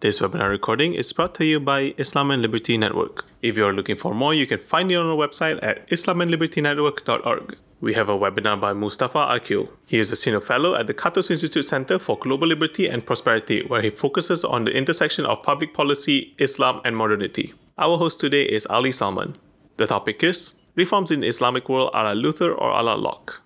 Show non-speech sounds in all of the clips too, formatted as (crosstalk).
This webinar recording is brought to you by Islam and Liberty Network. If you are looking for more, you can find it on our website at islamandlibertynetwork.org. We have a webinar by Mustafa Akyol. He is a senior fellow at the Catos Institute Center for Global Liberty and Prosperity, where he focuses on the intersection of public policy, Islam, and modernity. Our host today is Ali Salman. The topic is Reforms in Islamic World a la Luther or a la Locke.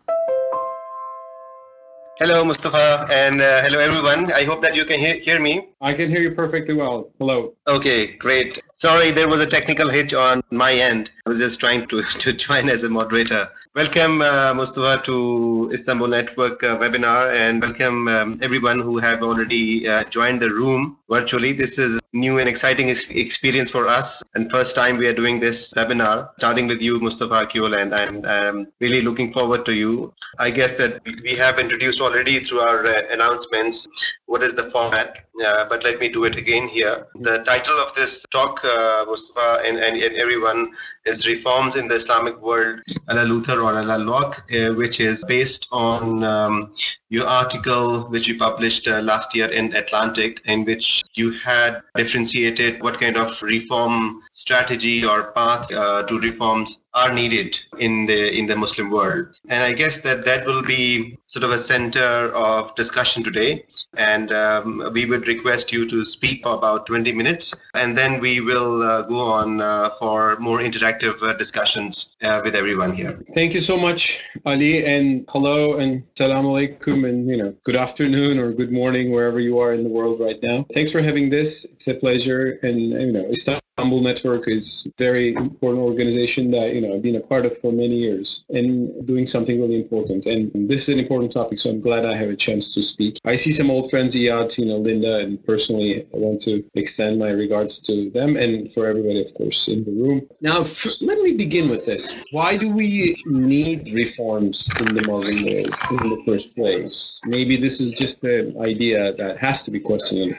Hello, Mustafa, and uh, hello, everyone. I hope that you can hear, hear me. I can hear you perfectly well. Hello. Okay, great. Sorry, there was a technical hitch on my end. I was just trying to, (laughs) to join as a moderator. Welcome, uh, Mustafa, to Istanbul Network uh, webinar, and welcome um, everyone who have already uh, joined the room virtually. This is new and exciting experience for us, and first time we are doing this webinar. Starting with you, Mustafa Akyol, and I'm um, really looking forward to you. I guess that we have introduced already through our uh, announcements what is the format, uh, but let me do it again here. The title of this talk, uh, Mustafa, and, and, and everyone is reforms in the Islamic world, a la Luther or a la Locke, uh, which is based on um, your article which you published uh, last year in Atlantic, in which you had differentiated what kind of reform strategy or path uh, to reforms are needed in the in the Muslim world. And I guess that that will be sort of a center of discussion today. And um, we would request you to speak for about 20 minutes, and then we will uh, go on uh, for more interactive uh, discussions uh, with everyone here. Thank you so much, Ali, and hello and salam alaikum, and you know, good afternoon or good morning wherever you are in the world right now. Thanks for having this. It's a pleasure, and you know, Istanbul Network is a very important organization that you know I've been a part of for many years and doing something really important. And this is an important topic, so I'm glad I have a chance to speak. I see some old friends, Iyad, you know, Linda, and personally, I want to extend my regards to them and for everybody, of course, in the room. Now, first, let me begin with this. Why do we need reforms in the Muslim world in the first place? Maybe this is just the idea that has to be questioned.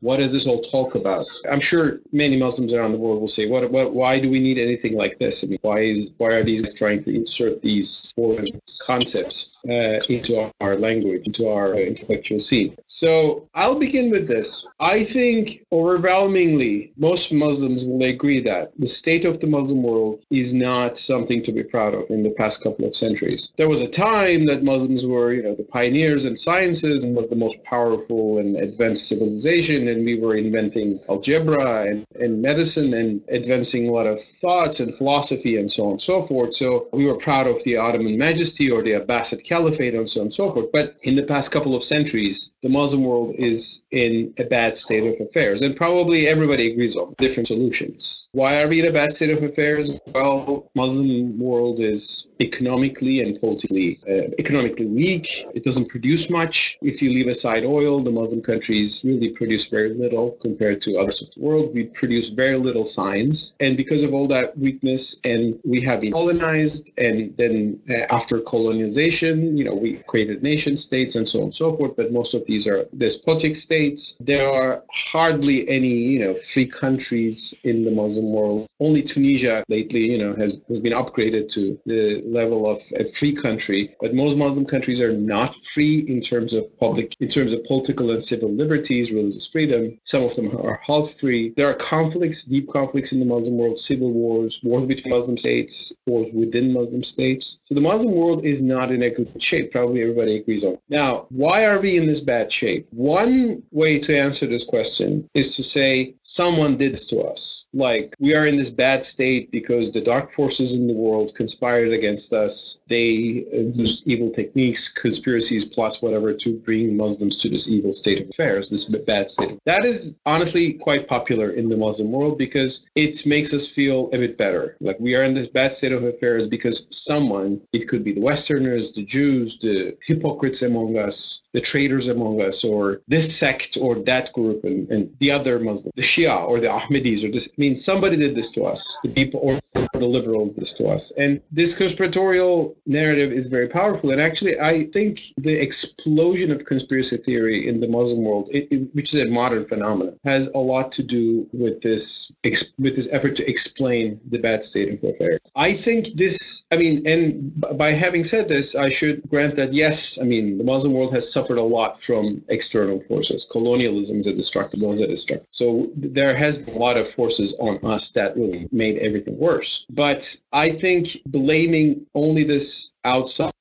What does this all talk about? I'm sure many Muslims around the world will say, "What? What? Why do we need anything like this? I mean, why is why are these trying to insert these foreign concepts uh, into our, our, language, into our uh, intellectual scene?" So I'll begin with this. I think overwhelmingly most Muslims will agree that the state of the Muslim world is not something to be proud of in the past couple of centuries. There was a time that Muslims were, you know, the pioneers in sciences and was the most powerful and advanced civilization, and we were inventing algebra and, and medicine and advancing a lot of thoughts and philosophy and so on and so forth. So we were proud of the Ottoman majesty or the Abbasid Caliphate and so on and so forth. But in the past couple of centuries, the Muslim world is in a bad state of affairs. And probably everybody agrees on different solutions. Why are we in a bad state of affairs? Well, Muslim world is economically and politically uh, economically weak. It doesn't produce much. If you leave aside oil, the Muslim countries really produce very little compared to others of the world. We produce very little signs. And because of all that weakness, and we have been colonized, and then uh, after colonization, you know, we created nation states and so on and so forth. But most of these are despotic states. There are hardly any, you know, free countries in the Muslim world. Only Tunisia lately, you know, has, has been upgraded to the level of a free country. But most Muslim countries are not free in terms of public, in terms of political and civil liberties, religious freedom. Some of them are half free. There are conflicts, deep conflicts in the Muslim world, civil wars, wars between Muslim states, wars within Muslim states. So the Muslim world is not in a good shape. Probably everybody agrees on. Now, why are we in this bad shape? One way to answer this question is to say someone did this to us. Like we are in this bad state because the dark forces in the world conspired against us. They uh, used evil techniques, conspiracies, plus whatever to bring Muslims to this evil state of affairs, this bad state. That is honestly quite popular in the Muslim world because it makes us feel a bit better. Like we are in this bad state of affairs because someone, it could be the Westerners, the Jews, the hypocrites among us, the traitors among us, or this sect or that group, and, and the other Muslim, the Shia or the Ahmadis, or this. I mean, somebody did this to us. The people, or the liberals did this to us. And this conspiratorial narrative is very powerful. And actually, I think the explosion of conspiracy theory in the Muslim world, it, it, which is a modern phenomenon, has a lot to do with this with this effort to explain the bad state of affairs. I think this. I mean, and by having said this, I should grant that yes. I mean, the Muslim world has suffered a lot from external forces. Colonialism is a destructive, was a destructive. So there has been a lot of forces on us that really made everything worse. But I think blaming only this outside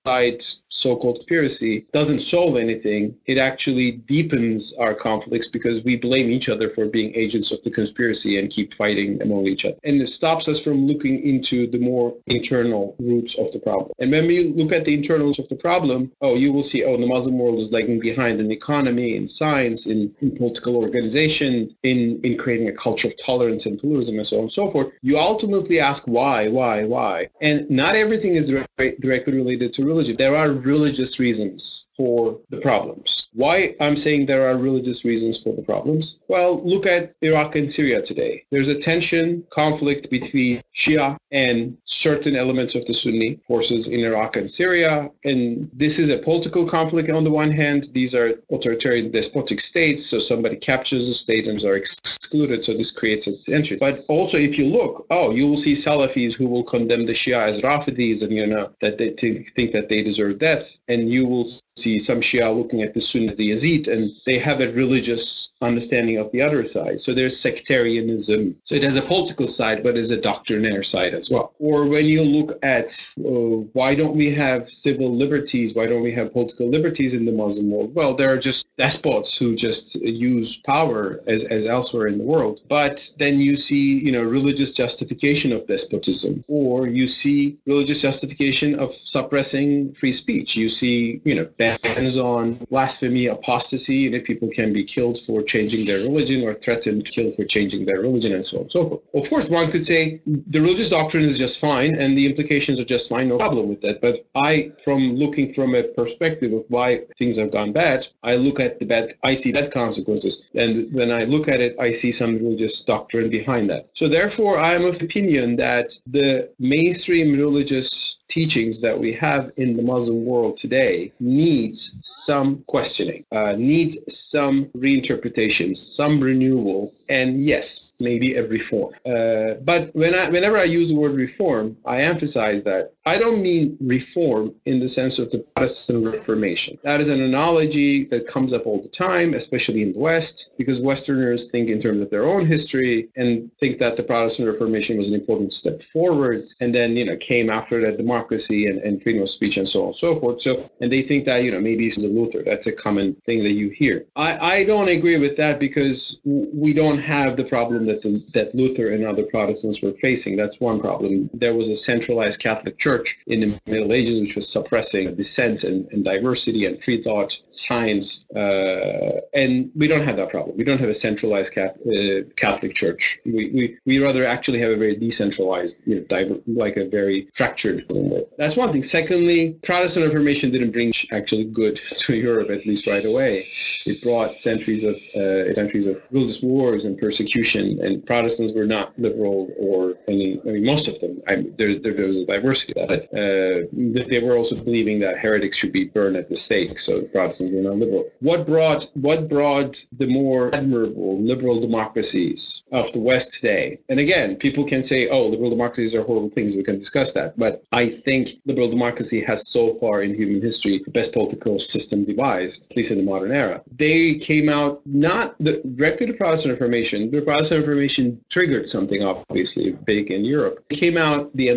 so-called conspiracy doesn't solve anything. It actually deepens our conflicts because we blame each other for being agents of the conspiracy and keep fighting among each other. And it stops us from looking into the more internal roots of the problem. And when we look at the internals of the problem, oh, you will see, oh, the Muslim world is lagging behind in economy, in science, in, in political organization, in, in creating a culture of tolerance and pluralism, and so on and so forth. You ultimately ask why, why, why. And not everything is directly related to religion. There are religious reasons for the problems. Why I'm saying there are religious reasons for the problems? Well, look at Iraq and Syria today. There's a tension, conflict between Shia and certain elements of the Sunni forces in Iraq and Syria. And this is a political conflict on the one hand. These are authoritarian despotic states. So somebody captures a state and are excluded. So this creates a tension. But also, if you look, oh, you will see Salafis who will condemn the Shia as Rafidis and, you know, that they think, think that they deserve death. And you will see some Shia looking at the Sunnis, the Yazid, and they have a religious understanding of the other side. So there's sectarianism. So it has a political side, but there's a doctrinaire side as well. Or when you look at uh, why don't we have civil liberties? Why don't we have political liberties in the Muslim world? Well, there are just despots who just use power as, as elsewhere in the world. But then you see, you know, religious justification of despotism, or you see religious justification of suppressing free speech. You see, you know, bans on blasphemy, apostasy, that people can be killed for changing their religion or threatened to kill for changing their religion and so on and so forth. Of course, one could say the religious doctrine is just fine and the implications are just fine, no problem with that. But I, from looking from a perspective of why things have gone bad, I look at the bad, I see bad consequences. And when I look at it, I see some religious doctrine behind that. So therefore, I am of opinion that the mainstream religious teachings that we have in the Muslim world today needs some questioning, uh, needs some reinterpretation, some renewal, and yes, maybe a reform. Uh, but when I, whenever I use the word reform, I emphasize that I don't mean reform in the sense of the Protestant Reformation. That is an analogy that comes up all the time, especially in the West, because Westerners think in terms of their own history and think that the Protestant Reformation was an important step forward, and then you know came after that democracy and, and freedom of speech and so on and so forth. So and they think that you know maybe it's Luther. That's a common thing that you hear. I, I don't agree with that because we don't have the problem that the, that Luther and other Protestants were facing. That's one problem. There was a centralized Catholic Church church in the Middle Ages, which was suppressing dissent and, and diversity and free thought, science. Uh, and we don't have that problem. We don't have a centralized Catholic, uh, Catholic church. We, we, we rather actually have a very decentralized, you know, diver, like a very fractured. That's one thing. Secondly, Protestant Reformation didn't bring actually good (laughs) to Europe, at least right away. It brought centuries of uh, centuries of religious wars and persecution, and Protestants were not liberal or any. I mean, most of them. I, there, there, there was a diversity but uh, they were also believing that heretics should be burned at the stake. So the Protestants were not liberal. What brought what brought the more admirable liberal democracies of the West today? And again, people can say, "Oh, liberal democracies are horrible things." We can discuss that, but I think liberal democracy has so far in human history the best political system devised, at least in the modern era. They came out not the, directly to Protestant Reformation. The Protestant Reformation triggered something obviously big in Europe. It came out the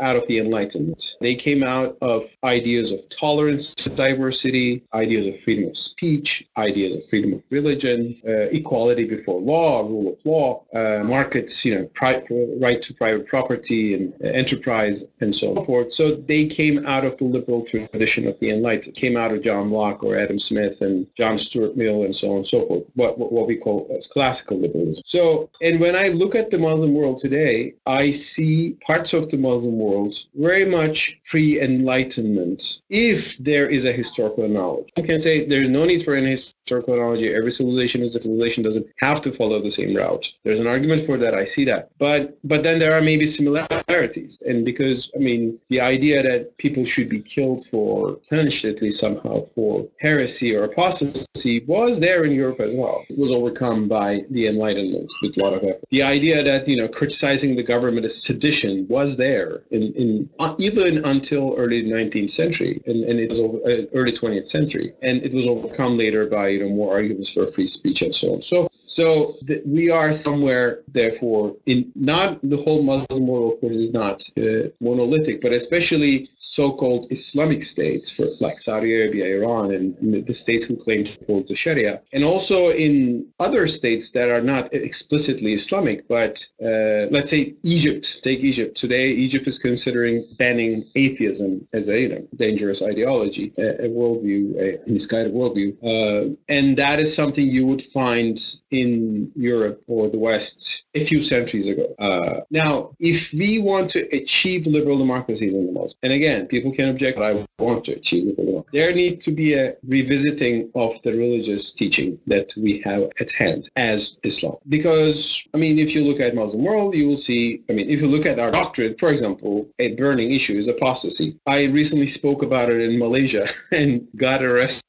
out of the Enlightenment enlightenment. They came out of ideas of tolerance, diversity, ideas of freedom of speech, ideas of freedom of religion, uh, equality before law, rule of law, uh, markets, you know, pri- right to private property and uh, enterprise, and so forth. So they came out of the liberal tradition of the Enlightenment, came out of John Locke or Adam Smith and John Stuart Mill and so on and so forth, what, what we call as classical liberalism. So, and when I look at the Muslim world today, I see parts of the Muslim world very much pre enlightenment if there is a historical knowledge. I can say there's no need for any historical analogy. Every civilization is a civilization doesn't have to follow the same route. There's an argument for that. I see that. But but then there are maybe similarities. And because I mean the idea that people should be killed for punished at least somehow for heresy or apostasy was there in Europe as well. It was overcome by the Enlightenment with a lot of effort. The idea that you know criticizing the government as sedition was there in, in uh, even until early 19th century, and, and it was over, uh, early 20th century, and it was overcome later by you know more arguments for free speech and so on. So so th- we are somewhere, therefore, in not the whole Muslim world, of course, is not uh, monolithic, but especially so-called Islamic states, for like Saudi Arabia, Iran, and the states who claim to hold the Sharia, and also in other states that are not explicitly Islamic, but uh, let's say Egypt. Take Egypt today. Egypt is considering banning atheism as a you know, dangerous ideology, a, a worldview, a misguided worldview, uh, and that is something you would find in Europe or the West a few centuries ago. Uh, now, if we want to achieve liberal democracies in the Muslim, and again, people can object, but I want to achieve liberal democracy, there needs to be a revisiting of the religious teaching that we have at hand as Islam. Because, I mean, if you look at Muslim world, you will see, I mean, if you look at our doctrine, for example, a burning issue is apostasy. I recently spoke about it in Malaysia (laughs) and got arrested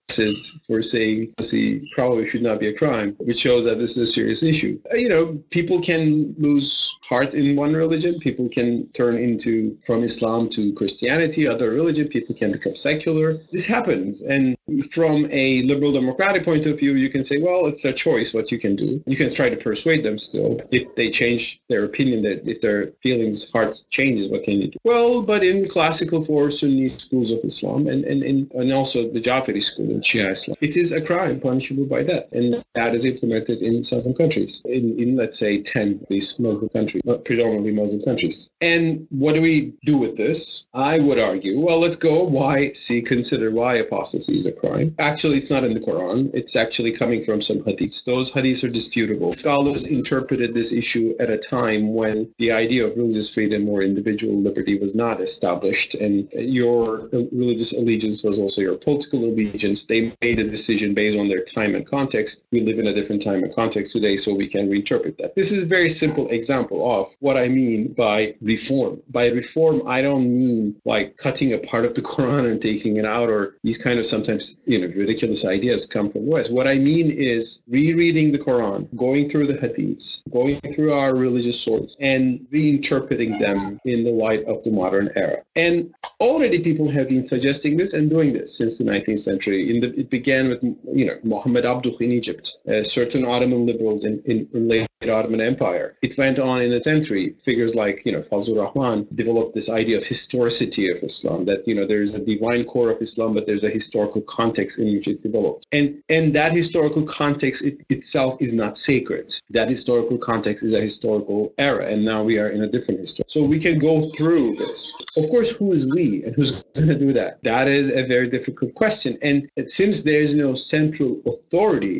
for saying apostasy probably should not be a crime, which shows that this is a serious issue. Uh, you know, people can lose heart in one religion. People can turn into from Islam to Christianity, other religion. People can become secular. This happens. And from a liberal democratic point of view, you can say, well, it's a choice what you can do. You can try to persuade them still. If they change their opinion, that if their feelings, hearts changes, what can you do? Well, but in classical for Sunni schools of Islam and, and, and, and also the Jafari school in Shia Islam, it is a crime punishable by death. And that is implemented in some countries, in, in let's say 10 of these Muslim countries, predominantly Muslim countries. And what do we do with this? I would argue, well, let's go why, see, consider why apostasy is a crime. Actually, it's not in the Quran. It's actually coming from some hadiths. Those hadiths are disputable. Scholars interpreted this issue at a time when the idea of religious freedom or individual liberty was not established, and your religious allegiance was also your political allegiance. They made a decision based on their time and context. We live in a different time and context today, so we can reinterpret that. This is a very simple example of what I mean by reform. By reform, I don't mean like cutting a part of the (laughs) Quran and taking it out, or these kind of sometimes you know ridiculous ideas come from the West. What I mean is rereading the Quran, going through the Hadiths, going through our religious sources, and reinterpreting them in the light of the modern era. And already people have been suggesting this and doing this since the 19th century. In the, it began with you know Muhammad Abduh in Egypt, uh, certain Ottoman liberals in, in, in late Ottoman Empire. It went on in the century. Figures like, you know, Fazlur Rahman developed this idea of historicity of Islam, that, you know, there's a divine core of Islam, but there's a historical context in which it developed. And and that historical context it, itself is not sacred. That historical context is a historical era, and now we are in a different history. So we can go through this. Of course, who is we and who's going to do that? That is a very difficult question. And since there is no central authority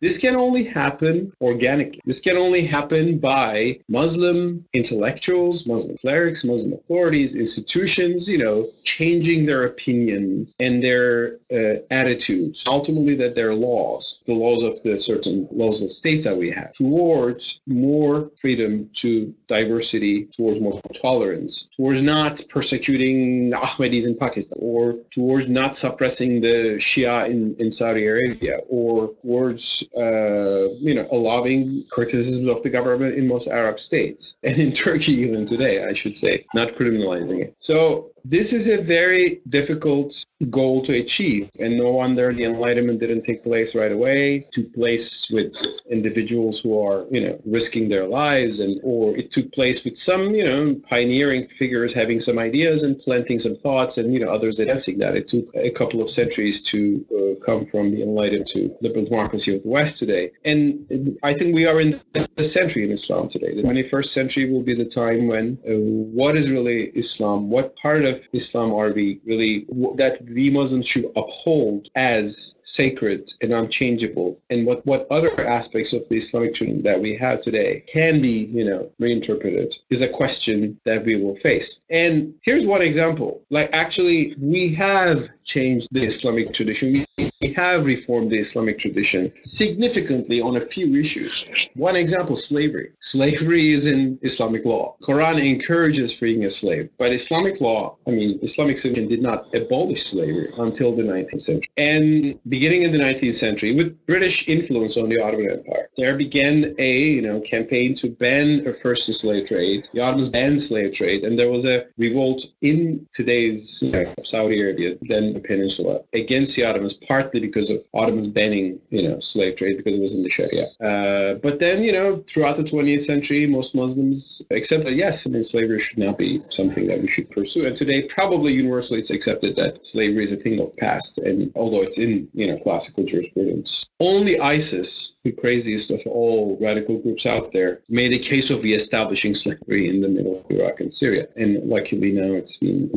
this can only happen organically. This can only happen by Muslim intellectuals, Muslim clerics, Muslim authorities, institutions, you know, changing their opinions and their uh, attitudes. Ultimately, that their laws, the laws of the certain laws of states that we have, towards more freedom to diversity, towards more tolerance, towards not persecuting Ahmadis in Pakistan, or towards not suppressing the Shia in, in Saudi Arabia, or towards, uh, you know, allowing criticisms of the government in most Arab states (laughs) and in Turkey even today, I should say, not criminalizing it. So this is a very difficult goal to achieve, and no wonder the Enlightenment didn't take place right away. Took place with individuals who are, you know, risking their lives, and or it took place with some, you know, pioneering figures having some ideas and planting some thoughts, and you know, others advancing that. It took a couple of centuries to uh, come from the Enlightenment to liberal democracy of the West today, and I think we are in the century in Islam today. The 21st century will be the time when uh, what is really Islam? What part of Islam are we really that we Muslims should uphold as sacred and unchangeable, and what what other aspects of the Islamic tradition that we have today can be, you know, reinterpreted is a question that we will face. And here's one example: like actually, we have changed the Islamic tradition you we have reformed the Islamic tradition significantly on a few issues. One example, slavery. Slavery is in Islamic law. Quran encourages freeing a slave, but Islamic law, I mean, Islamic civilization did not abolish slavery until the 19th century. And beginning in the 19th century, with British influence on the Ottoman Empire, there began a you know campaign to ban a first the slave trade. The Ottomans banned slave trade, and there was a revolt in today's Saudi Arabia, then the peninsula, against the Ottomans, partly because of Ottomans banning you know slave trade because it was in the Sharia. Uh, but then you know throughout the 20th century, most Muslims accepted yes, I mean slavery should not be something that we should pursue. And today, probably universally, it's accepted that slavery is a thing of past, and although it's in you know classical jurisprudence, only ISIS, the craziest of all radical groups out there, made a case of re-establishing slavery in the middle of Iraq and Syria. And luckily now it's been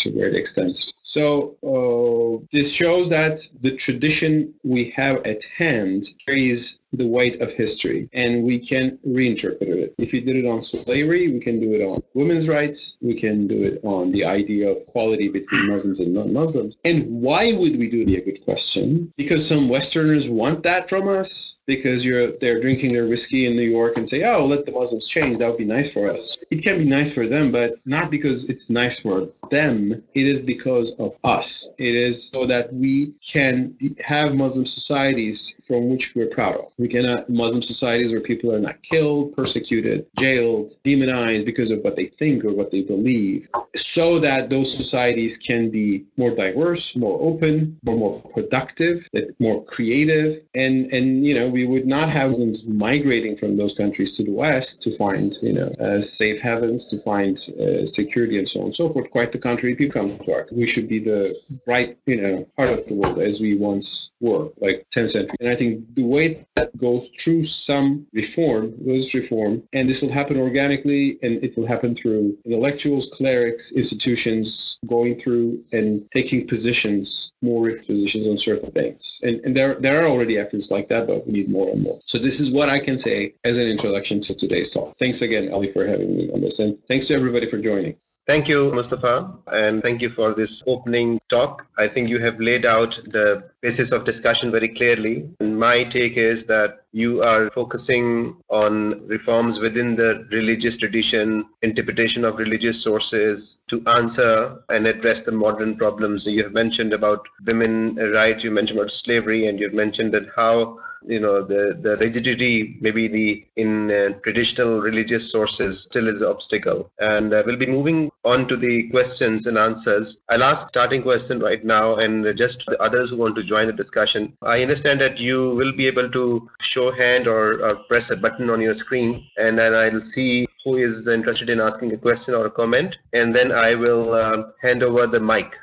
to a great extent. So uh, this shows that the tradition we have at hand carries the weight of history and we can reinterpret it. If we did it on slavery, we can do it on women's rights, we can do it on the idea of equality between Muslims and non Muslims. And why would we do it? A good question. Because some Westerners want that from us, because you're they're drinking their whiskey in New York and say, Oh, let the Muslims change, that would be nice for us. It can be nice for them, but not because it's nice for them, it is because of us. It is so that we can have Muslim societies from which we're proud of we cannot Muslim societies where people are not killed, persecuted, jailed, demonized because of what they think or what they believe, so that those societies can be more diverse, more open, more more productive, more creative, and and you know we would not have Muslims migrating from those countries to the West to find you know uh, safe havens, to find uh, security, and so on and so forth. Quite the contrary, people come to our. We should be the right you know part of the world as we once were, like 10th century. And I think the way that goes through some reform, religious reform, and this will happen organically and it will happen through intellectuals, clerics, institutions going through and taking positions, more positions on certain things. And, and there, there are already efforts like that, but we need more and more. So this is what I can say as an introduction to today's talk. Thanks again, Ali, for having me on this. And thanks to everybody for joining. Thank you, Mustafa, and thank you for this opening talk. I think you have laid out the basis of discussion very clearly. And my take is that you are focusing on reforms within the religious tradition, interpretation of religious sources to answer and address the modern problems. You have mentioned about women rights, you mentioned about slavery, and you've mentioned that how you know the the rigidity maybe the in uh, traditional religious sources still is an obstacle. And uh, we'll be moving on to the questions and answers. I'll ask starting question right now and just the others who want to join the discussion. I understand that you will be able to show hand or, or press a button on your screen and then i'll see who is interested in asking a question or a comment, and then I will uh, hand over the mic.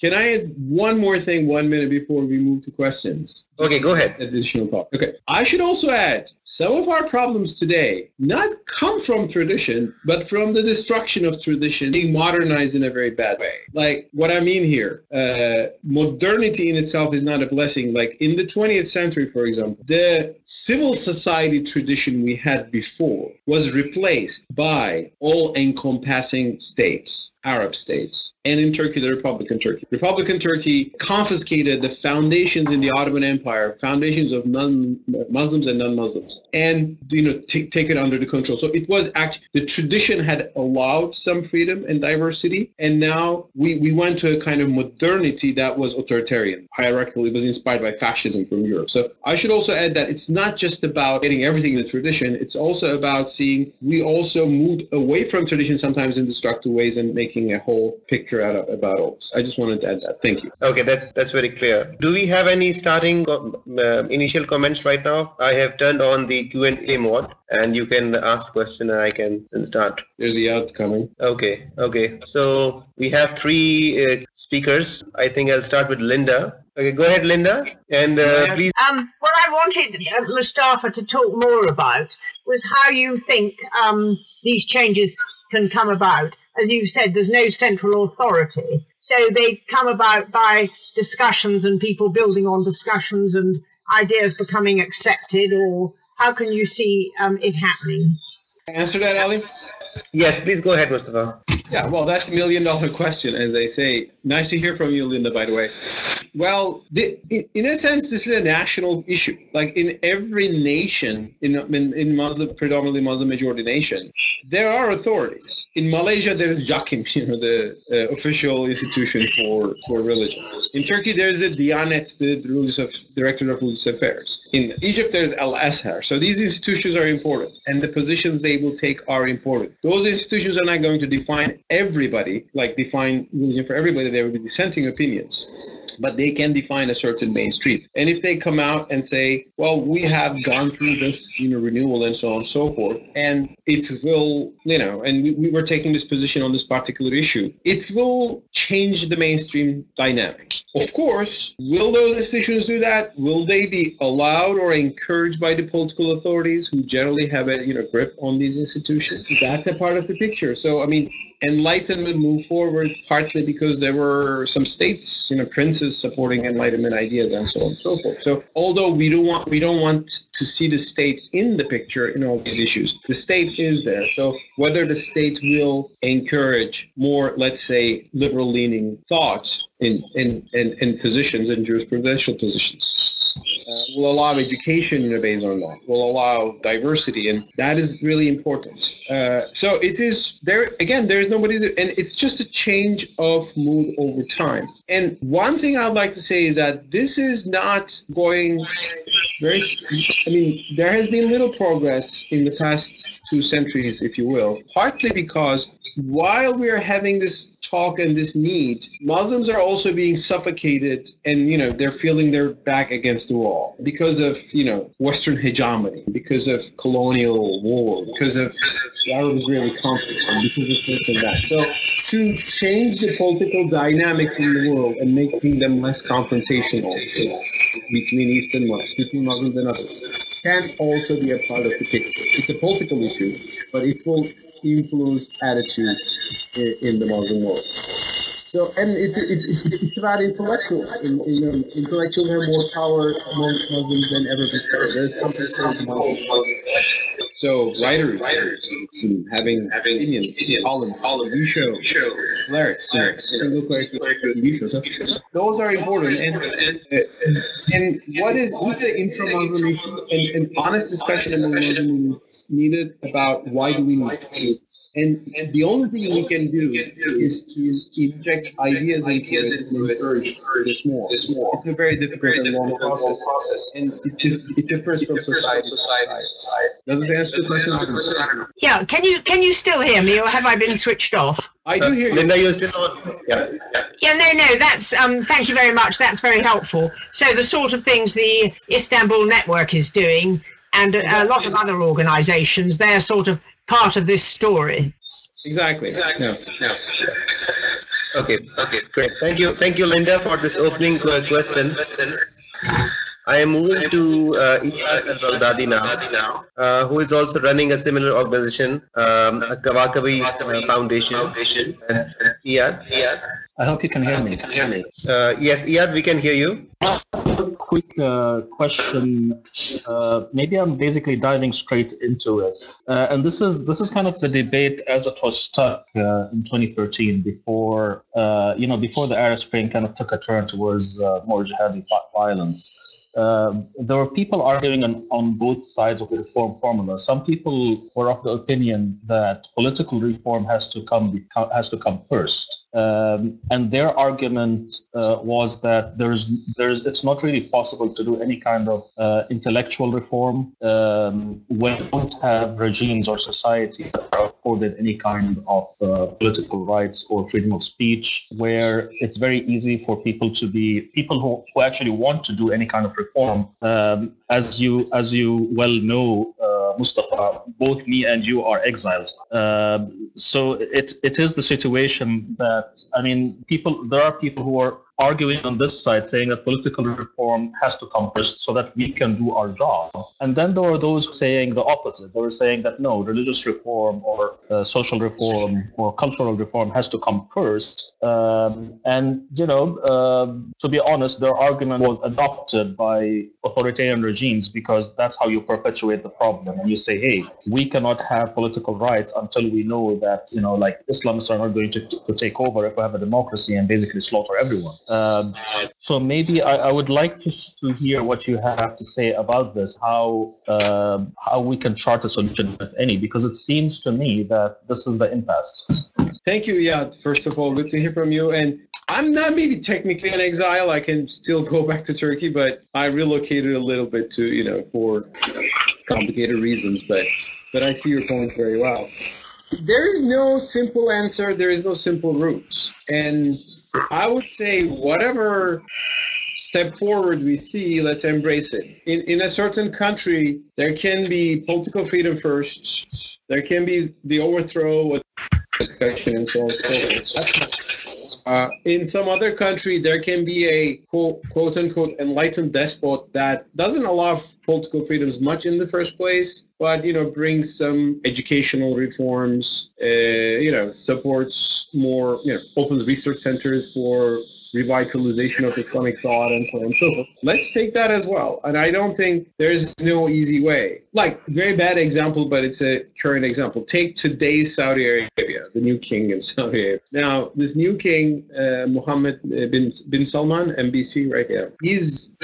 Can I add one more thing one minute before we move to questions? Okay, go ahead. Additional thought. Okay. I should also add some of our problems today not come from tradition, but from the destruction of tradition being modernized in a very bad way. Like what I mean here, uh, modernity in itself is not a blessing. Like in the 20th century, for example, the civil society tradition we had before was replaced by all encompassing states, Arab states, and in Turkey, the Republican Turkey. Republican Turkey confiscated the foundations in the Ottoman Empire, foundations of non Muslims and non Muslims, and you know t- take it under the control. So it was actually the tradition had allowed some freedom and diversity, and now we, we went to a kind of modernity that was authoritarian, hierarchical. It was inspired by fascism from Europe. So I should also add that it's not just about getting everything in the tradition, it's also about seeing we also moved away from tradition sometimes in destructive ways and making a whole picture out of about all this. I just wanted to add that. Thank you. Okay, that's that's very clear. Do we have any starting uh, initial comments right now? I have turned on the Q and A mode, and you can ask question, and I can start. There's a yacht coming. Okay, okay. So we have three uh, speakers. I think I'll start with Linda. Okay, go ahead, Linda, and uh, please. Um, what I wanted uh, Mustafa to talk more about was how you think um, these changes can come about. As you've said, there's no central authority, so they come about by discussions and people building on discussions and ideas becoming accepted. Or how can you see um, it happening? Answer that, Ali? Yes, please go ahead, Mustafa. Yeah, well, that's a million dollar question, as they say. Nice to hear from you, Linda, by the way. Well, the, in a sense, this is a national issue. Like in every nation, in, in, in Muslim, predominantly Muslim majority nation, there are authorities. In Malaysia, there is JAKIM, (laughs) you know, the uh, official institution for, for religion. In Turkey, there is a Diyanet, the religious of, Director of Religious Affairs. In Egypt, there's Al Azhar. So these institutions are important, and the positions they will take are important. Those institutions are not going to define everybody, like define religion for everybody. There will be dissenting opinions but they can define a certain mainstream. And if they come out and say, well, we have gone through this, you know, renewal and so on and so forth, and it will, you know, and we, we were taking this position on this particular issue, it will change the mainstream dynamic. Of course, will those institutions do that? Will they be allowed or encouraged by the political authorities who generally have a, you know, grip on these institutions? That's a part of the picture. So, I mean, Enlightenment moved forward partly because there were some states, you know, princes supporting Enlightenment ideas and so on and so forth. So although we don't want we don't want to see the state in the picture in all these issues, the state is there. So whether the state will encourage more, let's say, liberal leaning thoughts in, in, in, in positions, in jurisprudential positions. Uh, will allow education in a based on that, will allow diversity, and that is really important. Uh, so it is there, again, there is nobody, and it's just a change of mood over time. And one thing I'd like to say is that this is not going very, I mean, there has been little progress in the past two centuries, if you will, partly because while we are having this talk and this need, Muslims are also being suffocated and, you know, they're feeling their back against the wall because of, you know, Western hegemony, because of colonial war, because of Arab-Israeli conflict, because of this and that. So to change the political dynamics in the world and making them less confrontational between East and West, between Muslims and others, can also be a part of the picture. It's a political issue, but it will influence attitudes in, in the Muslim world. So, and it, it, it, it's about intellectuals. In, in, um, intellectuals have more power among Muslims than ever before. There's something. So writers, writers having having opinions, column, column, TV show, show, lyrics, single character TV shows. Those are important. And and, and what is what's the intra-Muslim and, and honest discussion among needed about why do we need it? And, and the only thing we can do is to inject ideas into it and encourage this more. It's a very difficult and long process, and it, it differs from society to society. Does this answer? Yeah, can you can you still hear me, or have I been switched off? I do hear you. Linda, you're still on. Yeah. Yeah, no, no. That's um. Thank you very much. That's very helpful. So the sort of things the Istanbul Network is doing, and a, a lot of other organisations, they're sort of part of this story. Exactly. Exactly. Yeah. Yeah. Okay. Okay. Great. Thank you. Thank you, Linda, for this opening question. I am moving to uh, Iyad al-Baghdadi now, uh, who is also running a similar organization, um, a Kawaakibi uh, Foundation. Foundation. Iyad, Iyad. I hope you can hear me. Can hear me. Uh, yes, Iyad, we can hear you. Quick uh, question. Uh, maybe I'm basically diving straight into it, uh, and this is this is kind of the debate as it was stuck uh, in 2013 before uh, you know before the Arab Spring kind of took a turn towards more jihadi violence uh, there were people arguing on, on both sides of the reform formula. Some people were of the opinion that political reform has to come has to come first, um, and their argument uh, was that there's there's it's not really possible to do any kind of uh, intellectual reform um, when you don't have regimes or societies that are afforded any kind of uh, political rights or freedom of speech, where it's very easy for people to be people who, who actually want to do any kind of reform. Um, as you as you well know, uh, Mustafa, both me and you are exiles. Um, so it it is the situation that I mean, people there are people who are arguing on this side, saying that political reform has to come first so that we can do our job. And then there were those saying the opposite. They were saying that no, religious reform or uh, social reform or cultural reform has to come first. Um, and, you know, uh, to be honest, their argument was adopted by authoritarian regimes because that's how you perpetuate the problem. And you say, hey, we cannot have political rights until we know that, you know, like Islamists are not going to, to take over if we have a democracy and basically slaughter everyone. Um, so maybe I, I, would like to, to hear what you have to say about this, how uh, how we can chart a solution, if any, because it seems to me that this is the impasse. Thank you. Yeah, first of all, good to hear from you. And I'm not maybe technically an exile. I can still go (laughs) back to Turkey, but I relocated a little bit to, you know, for complicated reasons. But but I see your point very well. There is no simple answer. There is no simple route. And I would say whatever step forward we see, let's embrace it. In, in a certain country, there can be political freedom first. There can be the overthrow of discussion and so on so. Uh, in some other country, there can be a quote, quote unquote enlightened despot that doesn't allow political freedoms much in the first place, but you know brings some educational reforms. Uh, you know supports more. You know opens research centers for revitalization of Islamic thought and so on and so forth. Let's take that as well. And I don't think there's no easy way. Like, very bad example, but it's a current example. Take today's Saudi Arabia, the new king of (laughs) Saudi Arabia. Now, this new king, uh, Mohammed bin, bin Salman, MBS, right here, he's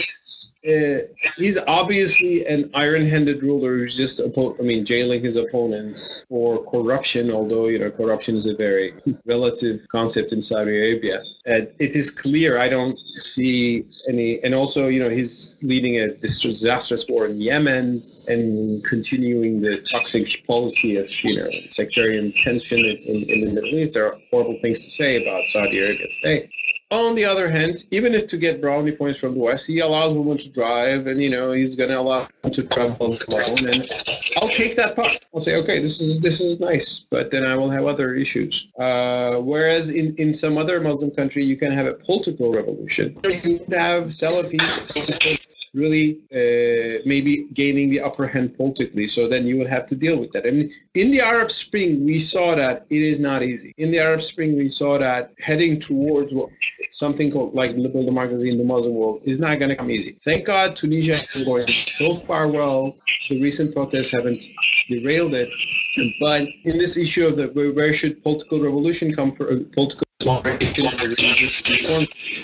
uh, he's obviously an iron-handed ruler who's just, oppo- I mean, jailing his opponents for corruption. Although you know, corruption is a very (laughs) relative concept in Saudi Arabia. And it is clear. I don't see any, and also you know, he's leading a disastrous war in Yemen and continuing the toxic policy of you know sectarian tension in, in the Middle East. There are horrible things to say about Saudi Arabia today. On the other hand, even if to get brownie points from the West, he allows women to drive, and you know he's to allow them to travel alone. And I'll take that part. I'll say, okay, this is this is nice, but then I will have other issues. Uh, whereas in, in some other Muslim country, you can have a political revolution. You have Salafi really uh, maybe gaining the upper hand politically. So then you would have to deal with that. I mean, in the Arab Spring, we saw that it is not easy. In the Arab Spring, we saw that heading towards something called like liberal democracy in the Muslim world is not going to come easy. Thank God Tunisia is going so far well. The recent protests haven't derailed it. But in this issue of the where should political revolution come for political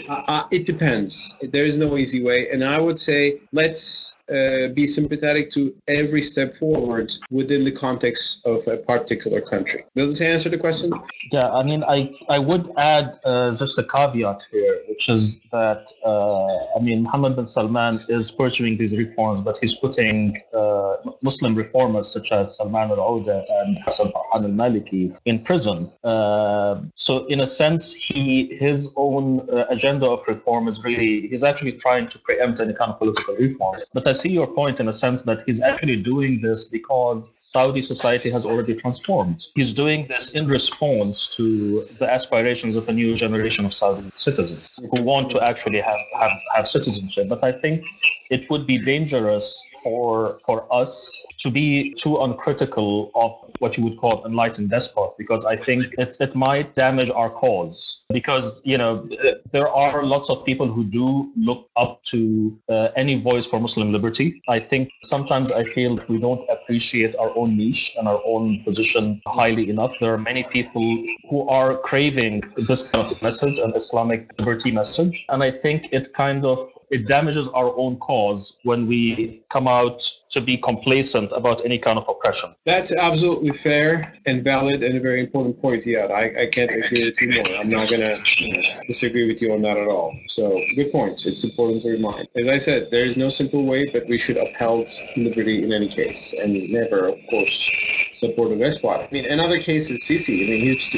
uh, uh, it depends. There is no easy way. And I would say let's uh, be sympathetic to every step forward within the context of a particular country. Does this answer the question? Yeah, I mean, I, I would add uh, just a caveat here, which is that, uh, I mean, Mohammed bin Salman is pursuing these reforms, but he's putting uh, Muslim reformers such as Salman al Auda and Hassan al Maliki in prison. Uh, so, in a sense, he his own uh, agenda of reform is really, he's actually trying to preempt any kind of political reform. But I see your point in a sense that he's actually doing this because Saudi society has already transformed. He's doing this in response to the aspirations of a new generation of Saudi citizens who want to actually have, have, have citizenship. But I think it would be dangerous for for us to be too uncritical of what you would call enlightened despots because I think it, it might damage our cause because you know there are lots of people who do look up to uh, any voice for Muslim liberty. I think sometimes I feel we don't appreciate our own niche and our own position highly enough. There are many people who are craving this kind of message, an Islamic liberty message, and I think it kind of it damages our own cause when we come out to be complacent about any kind of oppression. That's absolutely fair and valid and a very important point. Yeah, I, I can't agree with you more. I'm not going to disagree with you on that at all. So, good point. It's important to remind. As I said, there is no simple way, but we should uphold liberty in any case and never, of course, support a despot. I mean, another case is Sisi. I mean, he's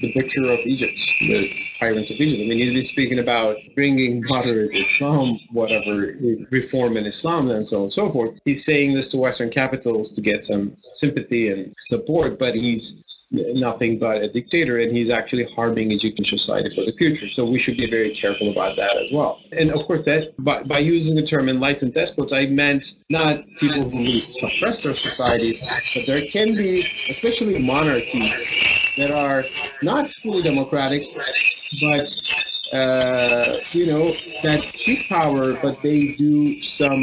the butcher of Egypt, the of Egypt. I mean, he's been speaking about bringing moderate Islam, whatever reform in Islam, and so on and so forth. He's saying this to Western capitals to get some sympathy and support, but he's nothing but a dictator, and he's actually harming Egyptian society for the future. So we should be very careful about that as well. And of course, that by, by using the term enlightened despots, I meant not people who suppress their societies, but there can be, especially monarchies, that are not fully democratic, but uh, you know that keep power, but they do some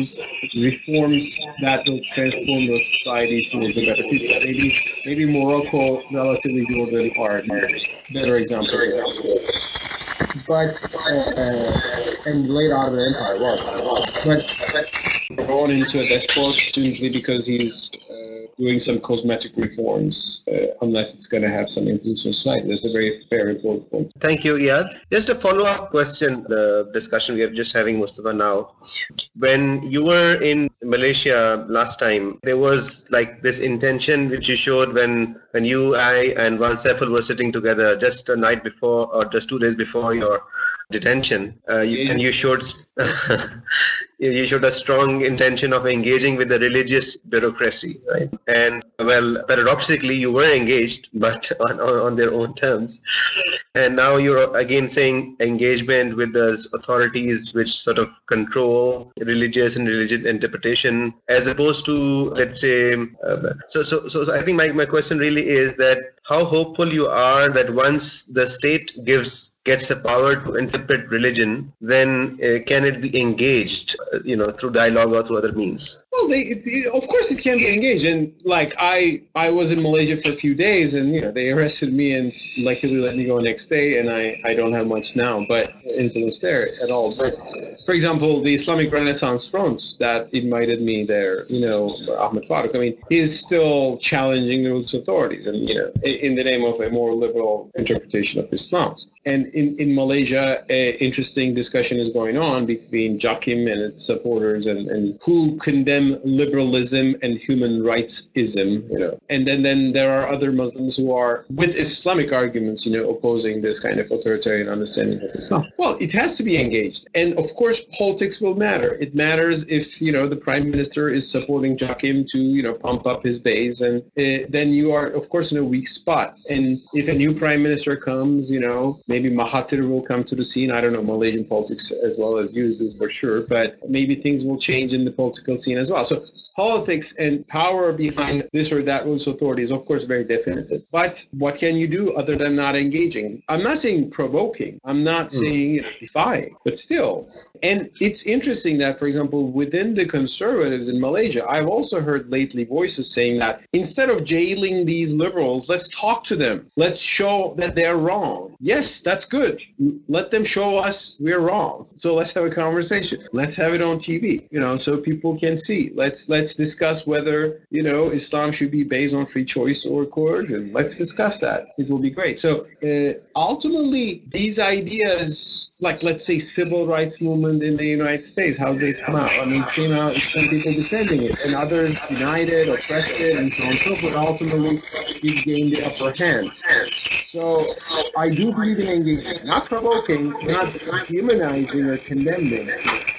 reforms that will transform their society towards a better future. Maybe maybe Morocco, relatively Jordan, are better examples. But uh, and late the Empire was, but going into a despot simply because he's doing some cosmetic reforms uh, unless it's going to have some influence on society. That's a very fair important point. Thank you, Iyad. Just a follow-up question, the discussion we are just having, Mustafa, now. When you were in Malaysia last time, there was like this intention which you showed when, when you, I, and Wan Saiful were sitting together just a night before or just two days before your detention, uh, you, and you showed (laughs) you showed a strong intention of engaging with the religious bureaucracy, right? And well, paradoxically, you were engaged, but (laughs) on, on, on their own terms. And now you're again saying engagement with the authorities which sort of control religious and religious interpretation, as opposed to, let's say, uh, so, so, so I think my, my question really is that how hopeful you are that once the state gives gets the power to interpret religion, then uh, can it be engaged you know through dialogue or through other means well they it, of course it can be engaged. And like i i was in malaysia for a few days and you know they arrested me and luckily let me go next day and i i don't have much now but influence there at all. But for example the islamic renaissance front that invited me there you know ahmad farouk i mean he's still challenging the authorities and you know in the name of a more liberal interpretation of islam. And in in malaysia a interesting discussion is going on between jakim and its supporters and, and who liberalism and human rightsism, you know. And then, then there are other Muslims who are with Islamic arguments, you know, opposing this kind of authoritarian understanding of Islam. Well, it has to be engaged. And of course, politics will matter. It matters if, you know, the prime minister is supporting Jakim to, you know, pump up his base. And uh, then you are, of course, in a weak spot. And if a new prime minister comes, you know, maybe Mahathir will come to the scene. I don't know Malaysian politics as well as you do for sure, but maybe things will change in the political scene as well. So politics and power behind this or that rules authority is of course very definitive. But what can you do other than not engaging? I'm not saying provoking. I'm not mm. saying you know, defying, but still. And it's interesting that, for example, within the conservatives in Malaysia, I've also heard lately voices saying that instead of jailing these liberals, let's talk to them. Let's show that they're wrong. Yes, that's good. Let them show us we're wrong. So let's have a conversation. Let's have it on TV, you know, so people can see. Let's let's discuss whether you know Islam should be based on free choice or coercion. Let's discuss that. It will be great. So uh, ultimately, these ideas, like let's say civil rights movement in the United States, how did they come out. I mean, came out some people defending it, and others denied it, oppressed it, and so on and so forth. Ultimately, it gained the upper hand. So I do believe in engagement, not provoking, not humanizing or condemning.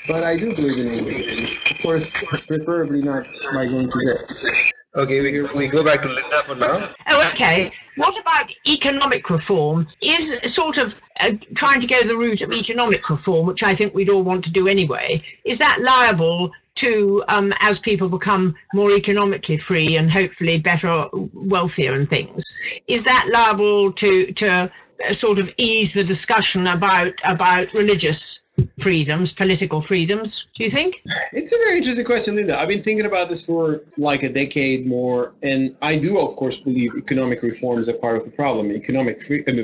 But I do believe in engagement. Of course, preferably not by going to death. Okay, we, we go back to Linda for now. Oh, okay. What about economic reform? Is sort of uh, trying to go the route of economic reform, which I think we'd all want to do anyway, is that liable to, um, as people become more economically free and hopefully better, wealthier and things, is that liable to, to uh, sort of ease the discussion about, about religious freedoms, political freedoms, do you think? It's a very interesting question, Linda. I've been thinking about this for like a decade more, and I do, of course, believe economic reforms are part of the problem, economic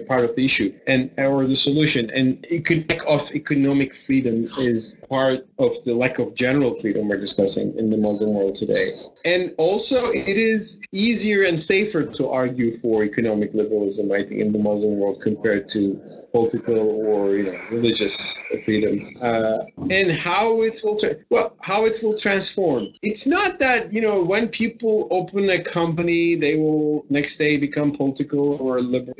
part of the issue, and or the solution. And lack of economic freedom is part of the lack of general freedom we're discussing in the Muslim world today. And also, it is easier and safer to argue for economic liberalism, I think, in the Muslim world compared to political or you know religious freedom uh, and how it will tra- well how it will transform. It's not that you know when people open a company, they will next day become political or liberal.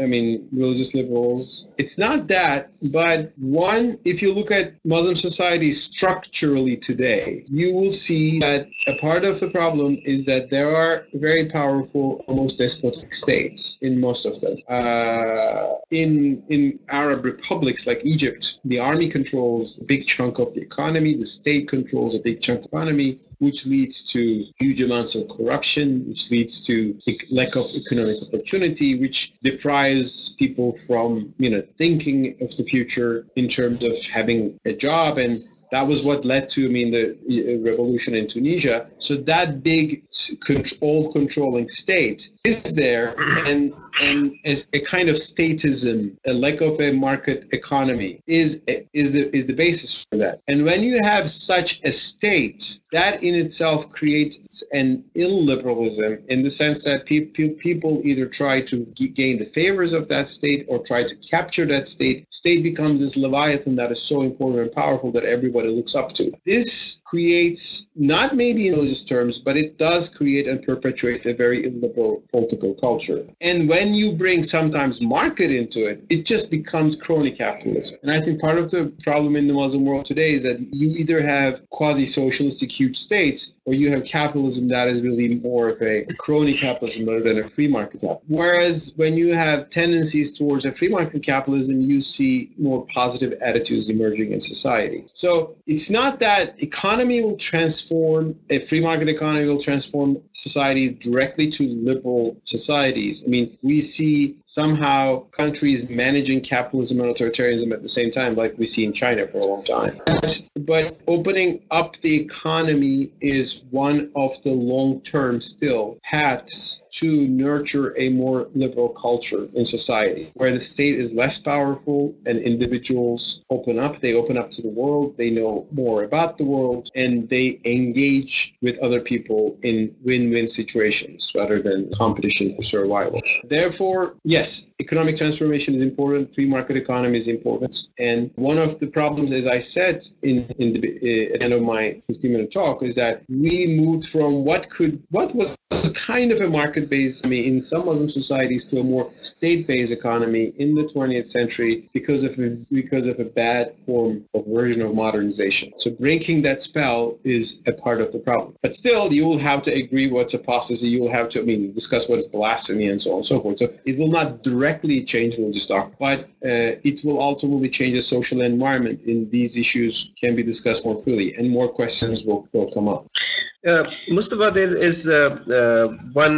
I mean, religious liberals. It's not that, but one, if you look at Muslim society structurally today, you will see that a part of the problem is that there are very powerful, almost despotic states in most of them. Uh, in in Arab republics like Egypt, the army controls a big chunk of the economy, the state controls a big chunk of the economy, which leads to huge amounts of corruption, which leads to lack of economic opportunity, which deprives people from you know thinking of the future in terms of having a job and that was what led to, I mean, the revolution in Tunisia. So that big all controlling state is there, and and a kind of statism, a lack of a market economy is is the is the basis for that. And when you have such a state, that in itself creates an illiberalism in the sense that pe- people either try to gain the favors of that state or try to capture that state. State becomes this leviathan that is so important and powerful that everybody looks up to. This creates, not maybe in religious terms, but it does create and perpetuate a very illiberal political culture. And when you bring sometimes market into it, it just becomes crony capitalism. And I think part of the problem in the Muslim world today is that you either have quasi socialistic huge states or you have capitalism that is really more of a crony capitalism rather than a free market capitalism. Whereas when you have tendencies towards a free market capitalism, you see more positive attitudes emerging in society. So it's not that economy will transform, a free market economy will transform societies directly to liberal societies. I mean, we see somehow countries managing capitalism and authoritarianism at the same time, like we see in China for a long time. But, but opening up the economy is one of the long term still paths to nurture a more liberal culture in society where the state is less powerful and individuals open up. They open up to the world. They know more about the world and they engage with other people in win-win situations rather than competition for survival. Therefore, yes, economic transformation is important, free market economy is important. And one of the problems, as I said in, in the, uh, at the end of my 15 minute talk, is that we moved from what could, what was kind of a market based, I mean, in some Muslim societies to a more state based economy in the 20th century because of a, because of a bad form of version of modernization. So breaking that spell is a part of the problem. But still, you will have to agree what's apostasy. You will have to, I mean, discuss what is blasphemy and so on and so forth. So it will not directly change religious doctrine, but uh, it will ultimately change the social environment. In these issues can be discussed more freely, and more questions will, will come up. Uh, Mustafa, there is uh, uh, one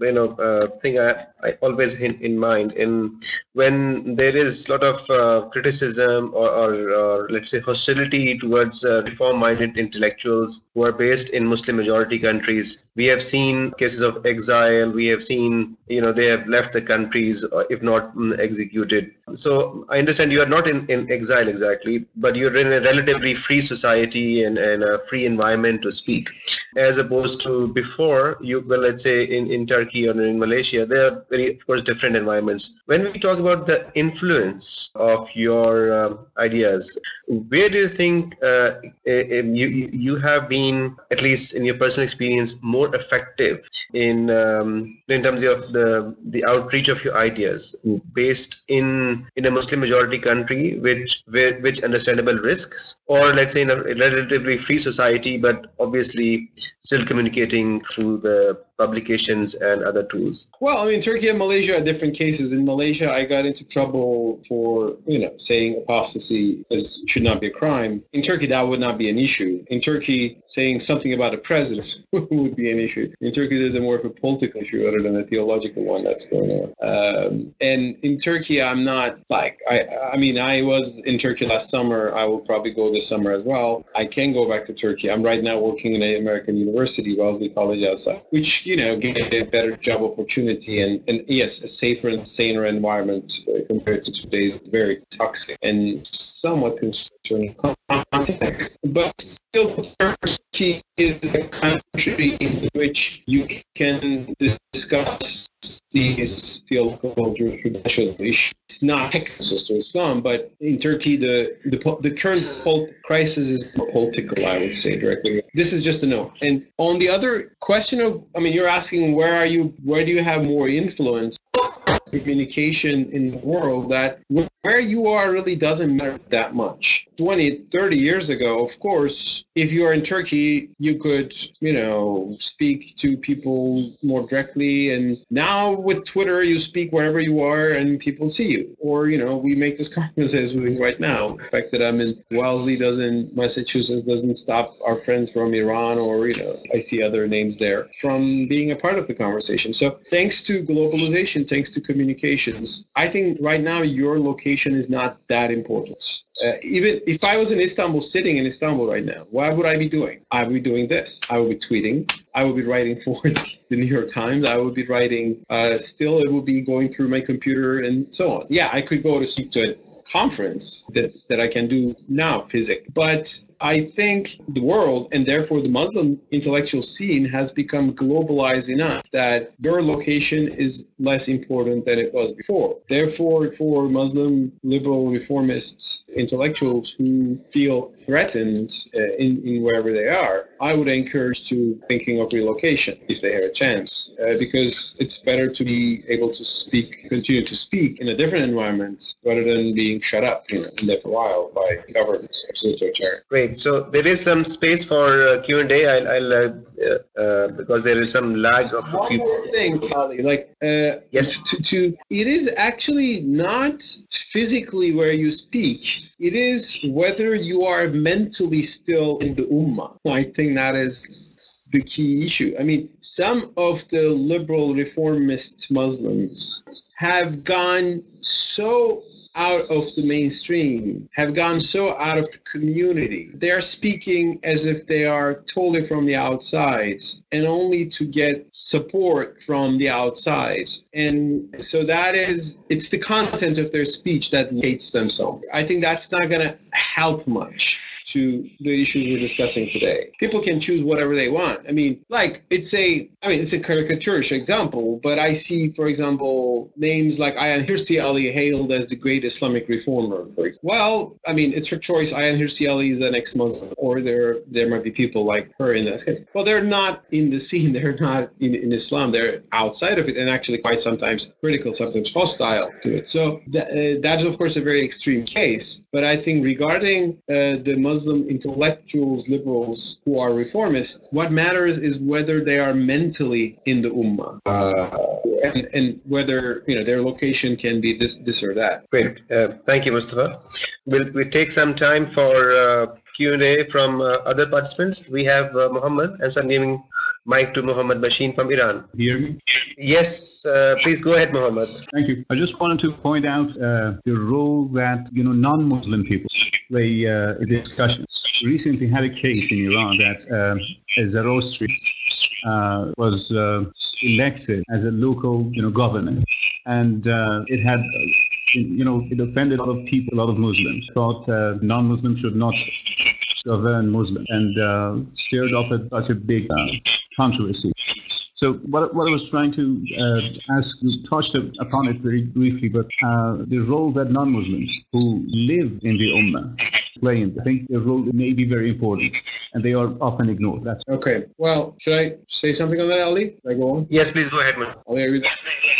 you know uh, thing I, I always in, in mind in when there is a lot of uh, criticism or, or, or, let's say hostility towards uh, reform-minded intellectuals who are based in Muslim-majority countries. We have seen cases of exile. We have seen you know they have left the countries if not mm, executed. So I understand you are not in, in exile exactly, but you're in a relatively free society and, and a free environment to speak as opposed to before you well let's say in, in turkey or in malaysia they are very of course different environments. When we talk about the influence of your um, ideas where do you think uh, you you have been at least in your personal experience more effective in um, in terms of the the outreach of your ideas based in in a muslim majority country which where, which understandable risks or let's say in a relatively free society but obviously still communicating through the publications and other tools? Well, I mean, Turkey and Malaysia are different cases. In Malaysia, I got into trouble for, you know, saying apostasy is, should not be a crime. In Turkey, that would not be an issue. In Turkey, saying something about a president (laughs) would be an issue. In Turkey, there's a more of a political issue rather than a theological one that's going on. Um, and in Turkey, I'm not like, I, I mean, I was in Turkey last summer. I will probably go this summer as well. I can go back to Turkey. I'm right now working in an American university, Wellesley College outside, which you know, get a better job opportunity and, and yes, a safer and saner environment uh, compared to today's very toxic and somewhat concerning context. But still, Turkey is a country in which you can discuss these theological jurisprudential issues it's not closest to Islam, but in Turkey, the the, the current crisis is political, I would say directly. This is just a no. And on the other question of, I mean, you're asking where are you, where do you have more influence? communication in the world that where you are really doesn't matter that much. 20, 30 years ago, of course, if you are in Turkey, you could, you know, speak to people more directly. And now with Twitter, you speak wherever you are and people see you. Or, you know, we make this conference as we right now. The fact that I'm in Wellesley doesn't, Massachusetts doesn't stop our friends from Iran or, you know, I see other names there from being a part of the conversation. So thanks to globalization, thanks to communications, I think right now your location is not that important. Uh, even if I was in Istanbul, sitting in Istanbul right now, what would I be doing? I would be doing this. I would be tweeting. I would be writing (laughs) for the New York Times. I would be writing. Uh, still, it would be going through my computer and so on. Yeah, I could go to to a conference that, that I can do now, physics. But I think the world and therefore the Muslim intellectual scene has become globalized enough that your location is less important than it was before. Therefore, for Muslim liberal reformists, intellectuals who feel threatened uh, in, in wherever they are, I would encourage to thinking of relocation if they have a chance, uh, because it's better to be able to speak, continue to speak in a different environment rather than being shut up, you know, in there for a while by government, absolute Great. So there is some space for uh, Q and A. I'll, I'll uh, uh, because there is some lag of One few. more thing, Ali. Like uh, yes, to, to it is actually not physically where you speak. It is whether you are mentally still in the ummah. I think that is the key issue. I mean, some of the liberal reformist Muslims have gone so out of the mainstream, have gone so out of the community. They are speaking as if they are totally from the outside and only to get support from the outside. And so that is, it's the content of their speech that hates them so. I think that's not going to help much to the issues we're discussing today. People can choose whatever they want. I mean, like it's a, I mean, it's a caricaturish example, but I see, for example, names like Ayaan Hirsi Ali hailed as the great Islamic reformer. Well, I mean, it's her choice. Ayaan Hirsi Ali is an ex-Muslim, or there there might be people like her in this case. Well, they're not in the scene. (laughs) They're not in, in Islam. They're outside of it, and actually quite sometimes critical, sometimes hostile to it. So that, uh, that is, of course, a very extreme case. But I think regarding uh, the Muslim Muslim intellectuals, liberals who are reformists, what matters is whether they are mentally in the ummah. Uh, and, and whether you know their location can be this this or that. Great, uh, thank you, Mustafa. We'll we take some time for uh, Q and A from uh, other participants. We have uh, Muhammad, and so I'm giving mic to Muhammad Machine from Iran. Hear me? Yes, uh, please go ahead, Muhammad. Thank you. I just wanted to point out uh, the role that you know non-Muslim people play uh, in discussions. Recently had a case in Iran that uh, a Zoroastrian uh, was uh, elected as a local you know governor, and uh, it had you know, it offended a lot of people, a lot of Muslims. Thought uh, non-Muslims should not govern Muslim, and uh, stirred up a, such a big uh, controversy. So what, what I was trying to uh, ask, you touched upon it very briefly, but uh, the role that non-Muslims who live in the Ummah play I think their role may be very important, and they are often ignored. That's okay. Well, should I say something on that, Ali? Should I go on? Yes, please go ahead, man. Ali,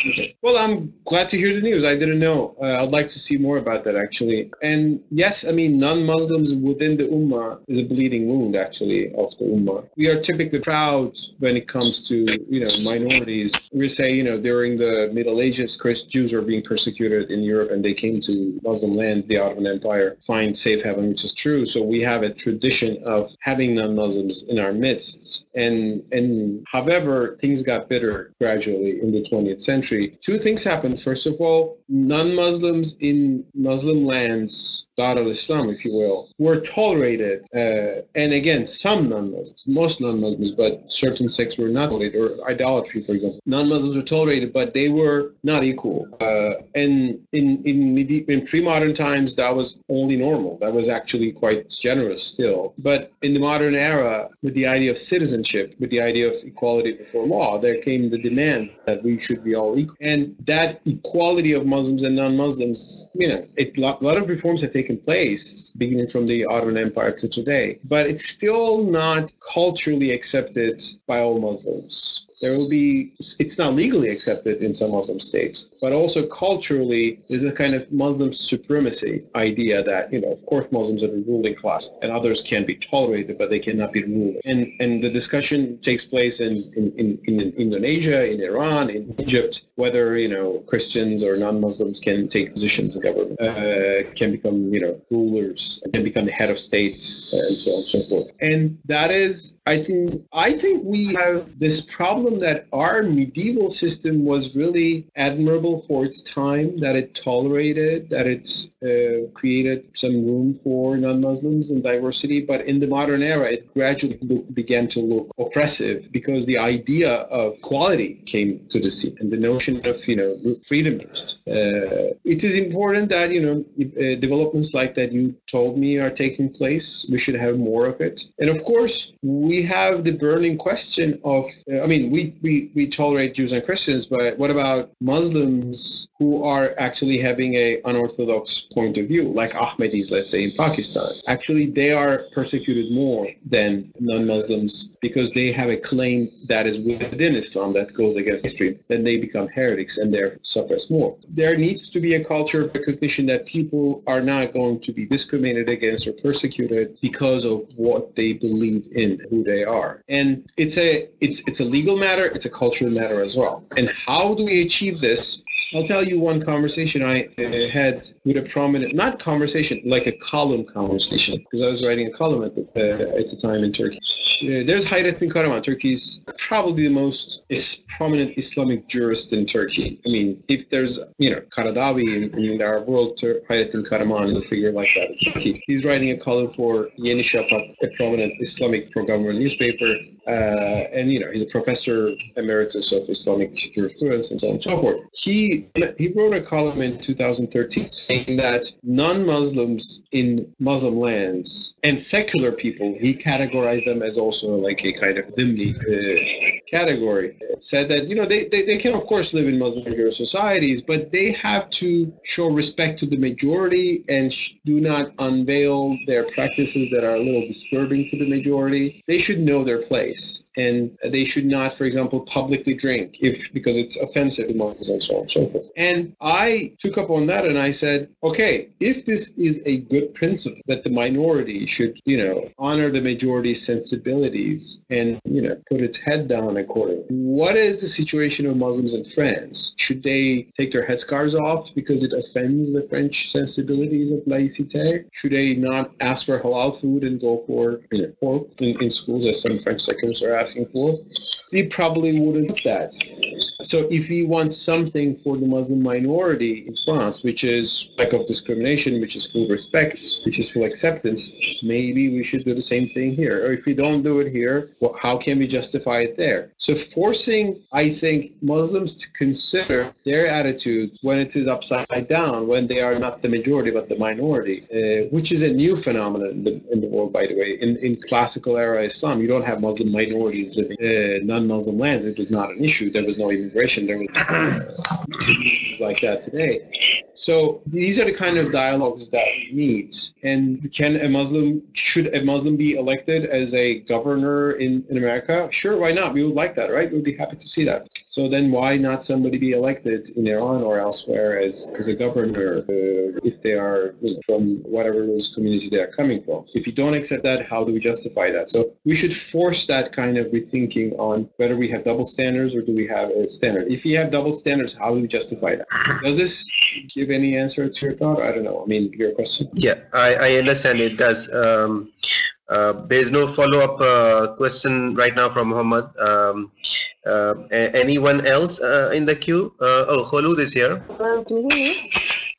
okay. Well, I'm glad to hear the news. I didn't know. Uh, I'd like to see more about that, actually. And yes, I mean, non-Muslims within the Ummah is a bleeding wound, actually, of the Ummah. We are typically proud when it comes to you know minorities. We say you know during the Middle Ages, Christ Jews were being persecuted in Europe, and they came to Muslim lands, the Ottoman Empire, find safe haven, which is true. So we have a tradition of having non-Muslims in our midst, and and however things got bitter gradually in the 20th century. Two things happened. First of all, non-Muslims in Muslim lands, Dar al-Islam, if you will, were tolerated, uh, and again, some non-Muslims, most non-Muslims, but certain sects were not tolerated, or idolatry, for example. Non-Muslims were tolerated, but they were not equal. Uh, and in in, in pre-modern times, that was only normal. That was actually quite generous still. But in the modern era, with the idea of citizenship, with the idea of equality before law, there came the demand that we should be all equal. and that equality of Muslims and non-Muslims, you know, a lot, lot of reforms have taken place beginning from the Ottoman Empire to today, but it's still not culturally accepted by all Muslims there will be it's not legally accepted in some muslim states but also culturally there's a kind of muslim supremacy idea that you know of course muslims are the ruling class and others can be tolerated but they cannot be ruled. And and the discussion takes place in in, in, in indonesia in iran in egypt whether you know christians or non-muslims can take positions in government uh, can become you know rulers can become the head of state uh, and so on and so forth. And that is i think i think we have this problem that our medieval system was really admirable for its time, that it tolerated, that it uh, created some room for non Muslims and diversity. But in the modern era, it gradually began to look oppressive because the idea of equality came to the scene and the notion of, you know, freedom. Uh, it is important that, you know, uh, developments like that you told me are taking place. We should have more of it. And of course, we have the burning question of, uh, I mean, we, we, we tolerate Jews and Christians, but what about Muslims who are actually having a unorthodox point of view, like Ahmadis, let's say in Pakistan? Actually, they are persecuted more than non-Muslims because they have a claim that is within Islam that goes against history. Then they become heretics and they're suppressed more. There needs to be a culture of recognition that people are not going to be discriminated against or persecuted because of what they believe in, who they are. And it's a it's it's a legal matter, it's a cultural matter as well. And how do we achieve this? I'll tell you one conversation I uh, had with a prominent, not conversation, like a column conversation, because I was writing a column at the, uh, at the time in Turkey. Uh, there's Hayrettin Karaman, Turkey's probably the most is prominent Islamic jurist in Turkey. I mean, if there's, you know, Karadawi in, in the Arab world, Hayrettin Karaman is a figure like that Turkey. He's writing a column for Yeni Shafak, a prominent Islamic pro-government newspaper, uh, and, you know, he's a Professor Emeritus of Islamic Jurisprudence and so on and so forth. He he wrote a column in 2013 saying that non-Muslims in Muslim lands and secular people, he categorized them as also like a kind of dhimmi uh, category. Said that you know they, they, they can of course live in Muslim societies, but they have to show respect to the majority and sh- do not unveil their practices that are a little disturbing to the majority. They should know their place and they should not, for example, publicly drink if because it's offensive to Muslims and so on and. I took up on that and I said, okay, if this is a good principle that the minority should, you know, honor the majority's sensibilities and, you know, put its head down accordingly. What is the situation of Muslims in France? Should they take their headscarves off because it offends the French sensibilities of laïcité? Should they not ask for halal food and go for, you know, pork in, in schools as some French secularists are asking for? We probably wouldn't that. So if we want something for the Muslim minority in France, which is lack of discrimination, which is full respect, which is full acceptance, maybe we should do the same thing here. Or if we don't do it here, well, how can we justify it there? So forcing, I think, Muslims to consider their attitude when it is upside down, when they are not the majority but the minority, uh, which is a new phenomenon in the, in the world, by the way. In, in classical era Islam, you don't have Muslim minorities living uh, non-Muslim lands. It was not an issue. There was no immigration. There was like that today. So these are the kind of dialogues that we need. And can a Muslim should a Muslim be elected as a governor in, in America? Sure, why not? We would like that, right? We'd be happy to see that. So then why not somebody be elected in Iran or elsewhere as, as a governor uh, if they are you know, from whatever religious community they are coming from? If you don't accept that, how do we justify that? So we should force that kind of rethinking on whether we have double standards or do we have a standard. If you have double standards, how do we justify that? Does this give any answer to your thought? I don't know. I mean, your question. Yeah, I, I understand it does. Um, uh, there is no follow-up uh, question right now from Muhammad. Um, uh, anyone else uh, in the queue? Uh, oh, Khulud is here. Hello, can you hear me?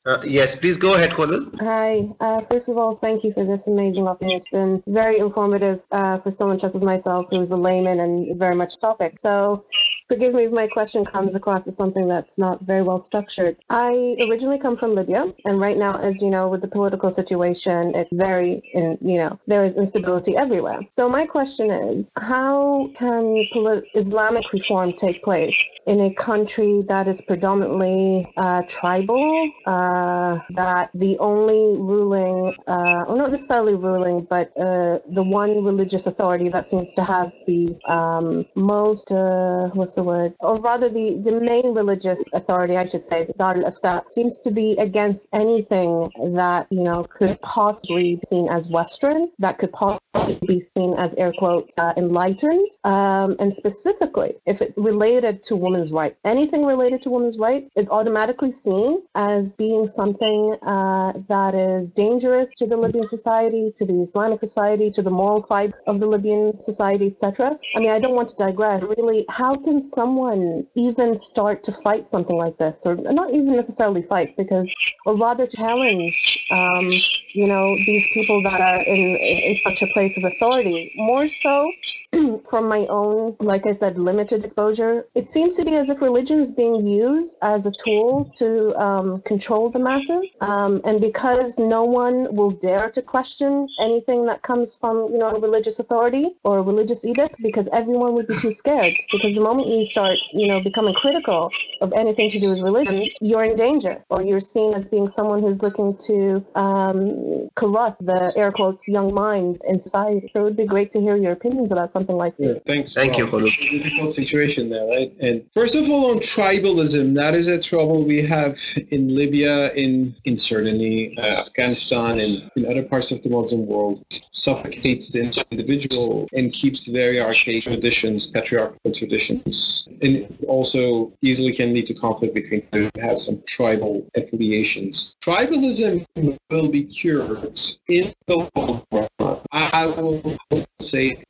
Uh, yes, please go ahead, Khalil. Hi. Uh, first of all, thank you for this amazing opportunity. It's been very informative uh, for someone such as myself who's a layman and is very much topic. So forgive me if my question comes across as something that's not very well structured. I originally come from Libya, and right now, as you know, with the political situation, it's very, in, you know, there is instability everywhere. So my question is, how can polit- Islamic reform take place in a country that is predominantly uh, tribal, uh, that the only ruling, uh, or not necessarily ruling, but uh, the one religious authority that seems to have the um, most, uh, what's the word, or rather the, the main religious authority, I should say, the Dar al seems to be against anything that, you know, could possibly be seen as Western, that could possibly be seen as air quotes uh, enlightened, um, and specifically if it's related to women's rights. Anything related to women's rights is automatically seen as being something uh, that is dangerous to the Libyan society, to the Islamic society, to the moral fiber of the Libyan society, etc. I mean, I don't want to digress. Really, how can someone even start to fight something like this, or not even necessarily fight, because, or rather challenge, um, you know, these people that are in, in such a place of authority? More so (clears throat) from my own, like I said, limited exposure. It seems to be as if religion is being used as a tool to um, control the masses. Um, and because no one will dare to question anything that comes from, you know, a religious authority or a religious edict, because everyone would be too scared. Because the moment you start, you know, becoming critical of anything to do with religion, you're in danger, or you're seen as being someone who's looking to um, corrupt the air quotes young minds in society. So it would be great to hear your opinions about something like yeah, this. Thanks. Thank you, Khulud. It's a difficult situation there, right? And First of all, on tribalism, that is a trouble we have in Libya, in in certainly uh, Afghanistan, and in other parts of the Muslim world. Suffocates the individual and keeps very archaic traditions, patriarchal traditions, and also easily can lead to conflict between who have some tribal affiliations. Tribalism will be cured in the long run. I will say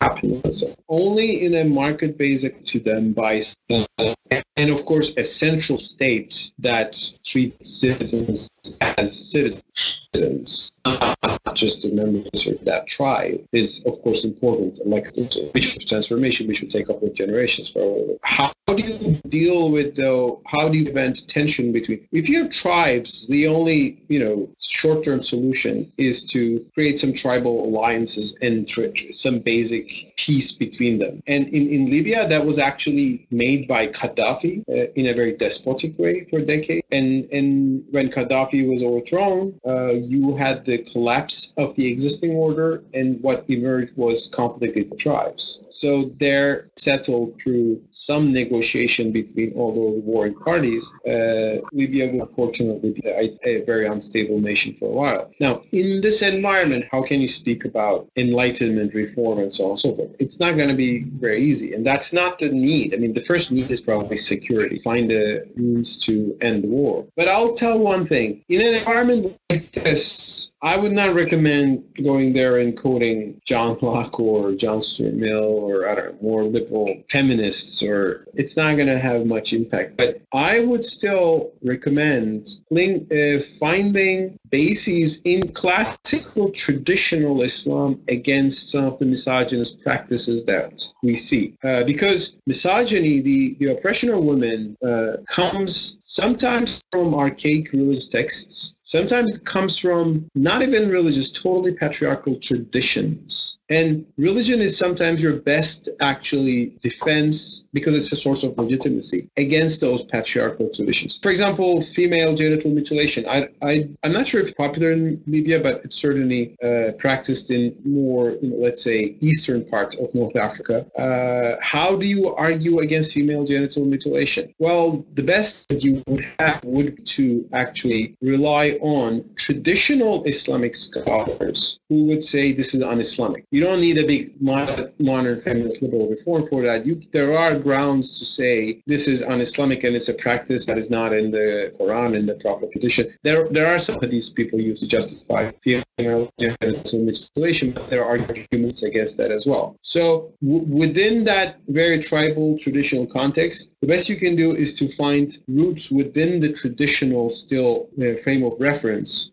capitalism only in a market basic to them by and of course a central state that treats citizens as citizens not just the members of that tribe is of course important like which transformation we should take up with generations for how do you deal with though how do you prevent tension between if you have tribes the only you know short-term solution is to create some tribal alliances and some basic peace between them and in, in libya that was actually made by Gaddafi uh, in a very despotic way for decades. And, and when Gaddafi was overthrown, uh, you had the collapse of the existing order, and what emerged was conflict with the tribes. So there settled through some negotiation between all the warring parties. Uh, Libya will unfortunately be a, a very unstable nation for a while. Now, in this environment, how can you speak about enlightenment, reform, and so on and so forth? It's not going to be very easy. And that's not the need. I mean, the first need is probably security, find a means to end the war. But I'll tell one thing in an environment this, I would not recommend going there and quoting John Locke or John Stuart Mill or I don't know, more liberal feminists, or it's not going to have much impact. But I would still recommend uh, finding bases in classical traditional Islam against some of the misogynist practices that we see. Uh, because misogyny, the, the oppression of women, uh, comes sometimes from archaic religious texts, sometimes it comes from not even religious, totally patriarchal traditions. And religion is sometimes your best actually defense because it's a source of legitimacy against those patriarchal traditions. For example, female genital mutilation. I, I, I'm not sure if it's popular in Libya, but it's certainly uh, practiced in more, you know, let's say, eastern part of North Africa. Uh, how do you argue against female genital mutilation? Well, the best that you would have would be to actually rely on traditional Islamic scholars who would say this is un-Islamic. You don't need a big modern, modern feminist liberal reform for that. You, there are grounds to say this is un-Islamic and it's a practice that is not in the Quran and the Prophet tradition. There, there are some of these people use to justify female genital mutilation, but there are arguments against that as well. So w- within that very tribal traditional context, the best you can do is to find roots within the traditional still uh, frame of reference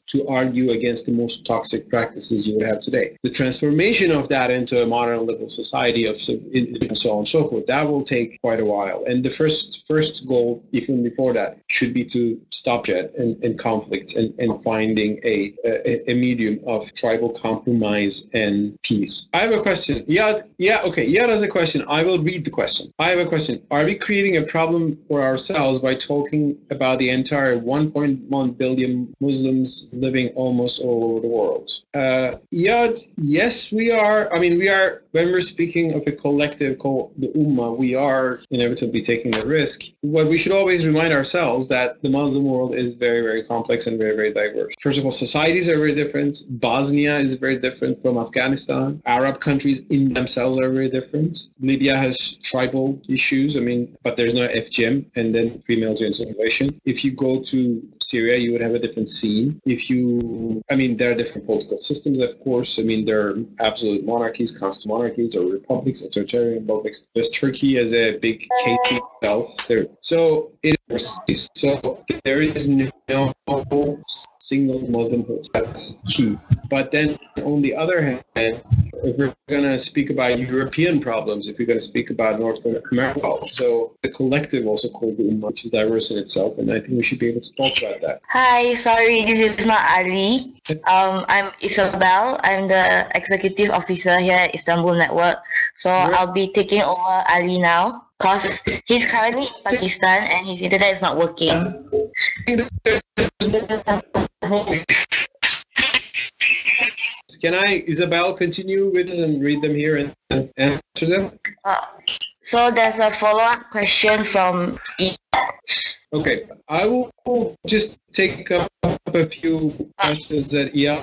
to argue against the most toxic practices you would have today. The transformation of that into a modern liberal society of and so on and so forth, that will take quite a while. And the first first goal, even before that, should be to stop jet and, and conflict and, and finding a, a, a medium of tribal compromise and peace. I have a question. Yeah, yeah, okay. Yeah, there's a question. I will read the question. I have a question. Are we creating a problem for ourselves by talking about the entire 1.1 billion Muslims living almost all over the world? Uh, yeah, yes, we are. I mean, we are, when we're speaking of a collective called the Ummah, we are inevitably taking a risk. What we should always remind ourselves that the Muslim world is very, very complex and very, very diverse. First of all, societies are very different. Bosnia is very different from Afghanistan. Arab countries in themselves are very different. Libya has tribal issues. I mean, but there's no FGM and then female genital mutilation. If you go to Syria, you would have a different scene. If you, I mean, there are different political systems, of course. I mean, there are absolute monarchies, constitutional monarchies, or republics, authoritarian republics. There's Turkey as a big case itself. There, so. So there is no single Muslim host. That's key. But then on the other hand, if we're going to speak about European problems, if we're going to speak about North America, so the collective also called the Ummah, which is diverse in itself, and I think we should be able to talk about that. Hi, sorry, this is not Ali. Um, I'm Isabel. I'm the executive officer here at Istanbul Network. So I'll be taking over Ali now because he's currently in Pakistan and his internet is not working. Can I, Isabel, continue with us and read them here and answer them? Uh, so there's a follow-up question from Okay, I will just take up a few questions that yeah.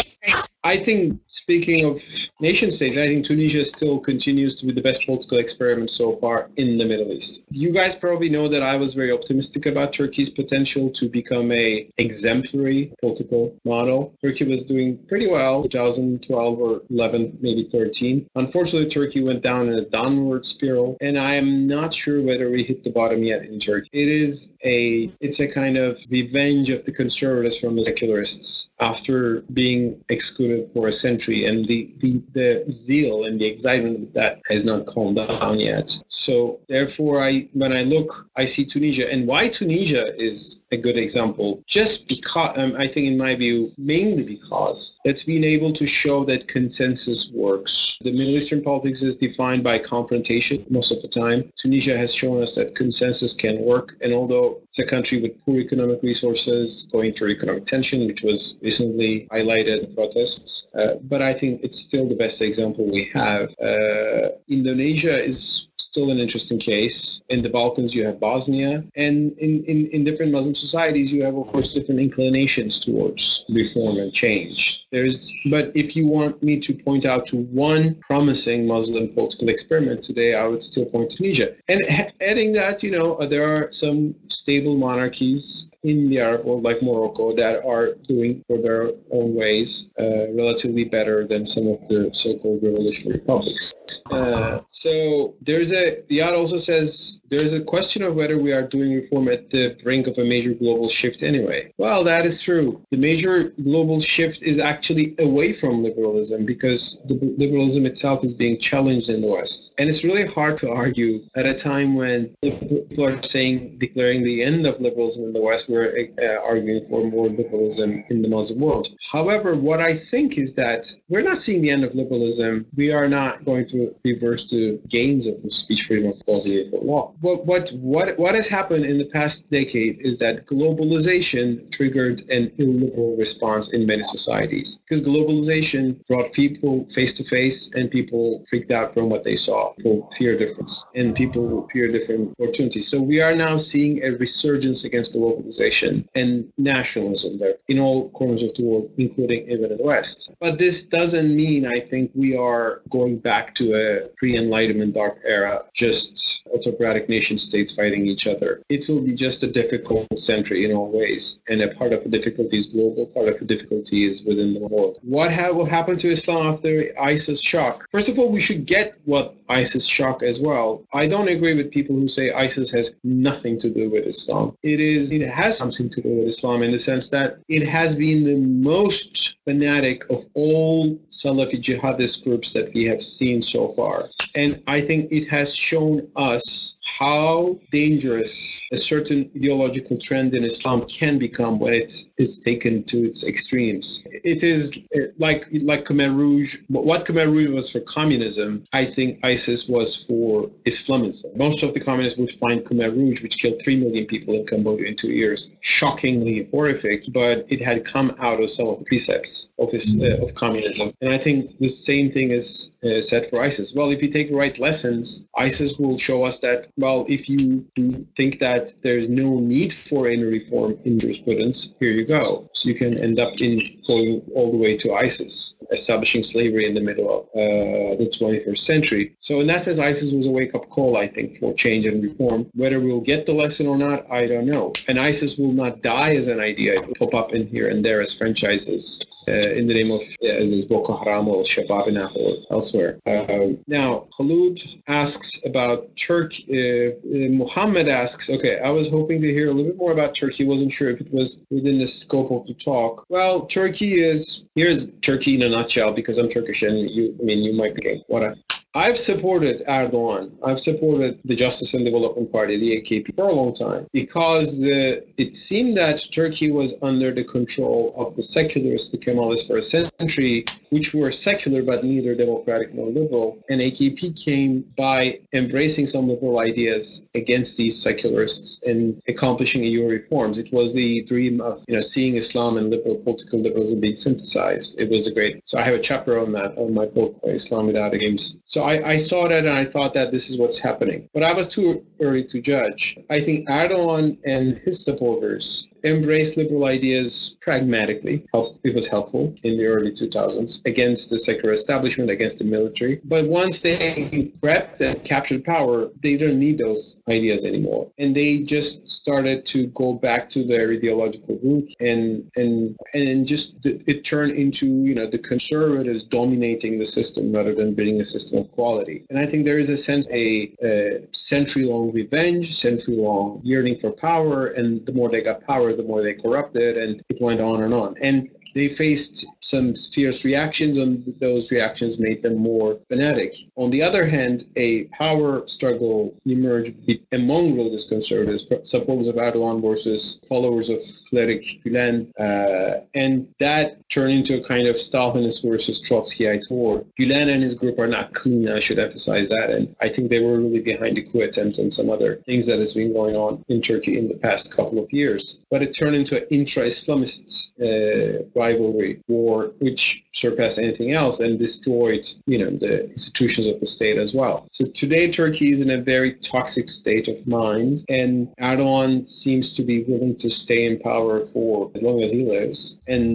I think speaking of nation states, I think Tunisia still continues to be the best political experiment so far in the Middle East. You guys probably know that I was very optimistic about Turkey's potential to become a exemplary political model. Turkey was doing pretty well 2012 or 11, maybe 13. Unfortunately, Turkey went down in a downward spiral, and I am not sure whether we hit the bottom yet in Turkey. It is a it's a kind of revenge of the conservatives from the secularists after being excluded for a century, and the, the, the zeal and the excitement of that has not calmed down yet. So therefore, I when I look, I see Tunisia, and why Tunisia is a good example, just because um, I think, in my view, mainly because it's been able to show that consensus works. The Middle Eastern politics is defined by confrontation most of the time. Tunisia has shown us that consensus can work, and although it's a country with poor economic resources, going through economic tension, which was recently highlighted in protests. Uh, but I think it's still the best example we have. Uh, Indonesia is still an interesting case. In the Balkans, you have Bosnia. And in, in, in different Muslim societies, you have, of course, different inclinations towards reform and change. There's, but if you want me to point out to one promising Muslim political experiment today, I would still point to Tunisia. And adding that, you know, there are some stable monarchies in the Arab world, like Morocco, that are doing for their own ways uh, relatively better than some of the so-called revolutionary republics. Uh, so there's a Yad also says there's a question of whether we are doing reform at the brink of a major global shift anyway. Well, that is true. The major global shift is actually away from liberalism because the liberalism itself is being challenged in the West, and it's really hard to argue at a time when people are saying declaring the end of liberalism in the West we're uh, arguing for more liberalism in the Muslim world. However, what I think is that we're not seeing the end of liberalism. We are not going to reverse the gains of speech freedom of quality of law. What, what, what, what has happened in the past decade is that globalization triggered an illiberal response in many societies because globalization brought people face to face and people freaked out from what they saw. People fear difference and people fear different opportunities. So we are now seeing a resurgence against globalization and nationalism there in all corners of the world, including even in the West. But this doesn't mean I think we are going back to a pre-enlightenment dark era, just autocratic nation states fighting each other. It will be just a difficult century in all ways, and a part of the difficulty is global, part of the difficulty is within the world. What ha- will happen to Islam after ISIS shock? First of all, we should get what ISIS shock as well. I don't agree with people who say ISIS has nothing to do with Islam. It is it has something to do with Islam in the sense that it has been the most fanatic of all Salafi jihadist groups that we have seen so far. And I think it has shown us how dangerous a certain ideological trend in Islam can become when it is taken to its extremes. It is uh, like like Khmer Rouge. What Khmer Rouge was for communism, I think ISIS was for Islamism. Most of the communists would find Khmer Rouge, which killed three million people in Cambodia in two years, shockingly horrific. But it had come out of some of the precepts of uh, of communism, and I think the same thing is uh, said for ISIS. Well, if you take the right lessons, ISIS will show us that well, if you think that there's no need for any reform in jurisprudence, here you go. You can end up in going all the way to ISIS, establishing slavery in the middle of uh, the 21st century. So in that sense, ISIS was a wake-up call, I think, for change and reform. Whether we'll get the lesson or not, I don't know. And ISIS will not die as an idea. It will pop up in here and there as franchises uh, in the name of as is Boko Haram or Shabab or elsewhere. Uh, now, Khulud asks about Turkey. Uh, uh, Muhammad asks, okay, I was hoping to hear a little bit more about Turkey. Wasn't sure if it was within the scope of the talk. Well, Turkey is here's Turkey in a nutshell because I'm Turkish and you, I mean, you might be what I, I've supported Erdogan. I've supported the Justice and Development Party, the AKP, for a long time because the, it seemed that Turkey was under the control of the secularists, the Kemalists for a century, which were secular but neither democratic nor liberal. And AKP came by embracing some liberal ideas against these secularists and accomplishing EU reforms. It was the dream of you know seeing Islam and liberal political liberalism being synthesized. It was a great. So I have a chapter on that on my book, Islam Without Extremes. So I, I saw that and I thought that this is what's happening. But I was too early to judge. I think Erdogan and his supporters embraced liberal ideas pragmatically. It was helpful in the early 2000s against the secular establishment, against the military. But once they grabbed and captured power, they don't need those ideas anymore. And they just started to go back to their ideological roots and and and just it turned into, you know, the conservatives dominating the system rather than building a system of quality. And I think there is a sense a, a century-long revenge, century-long yearning for power, and the more they got power, the more they corrupted, and it went on and on. And they faced some fierce reactions, and those reactions made them more fanatic. On the other hand, a power struggle emerged among religious conservatives, supporters of Erdogan versus followers of cleric Gulen, uh, and that turned into a kind of Stalinist versus Trotskyite war. Gulen and his group are not clean, I should emphasize that, and I think they were really behind the coup attempts and some other things that has been going on in Turkey in the past couple of years. But it turned into an intra-Islamist uh, rivalry war, which surpassed anything else and destroyed, you know, the institutions of the state as well. So today, Turkey is in a very toxic state of mind, and Erdogan seems to be willing to stay in power for as long as he lives. And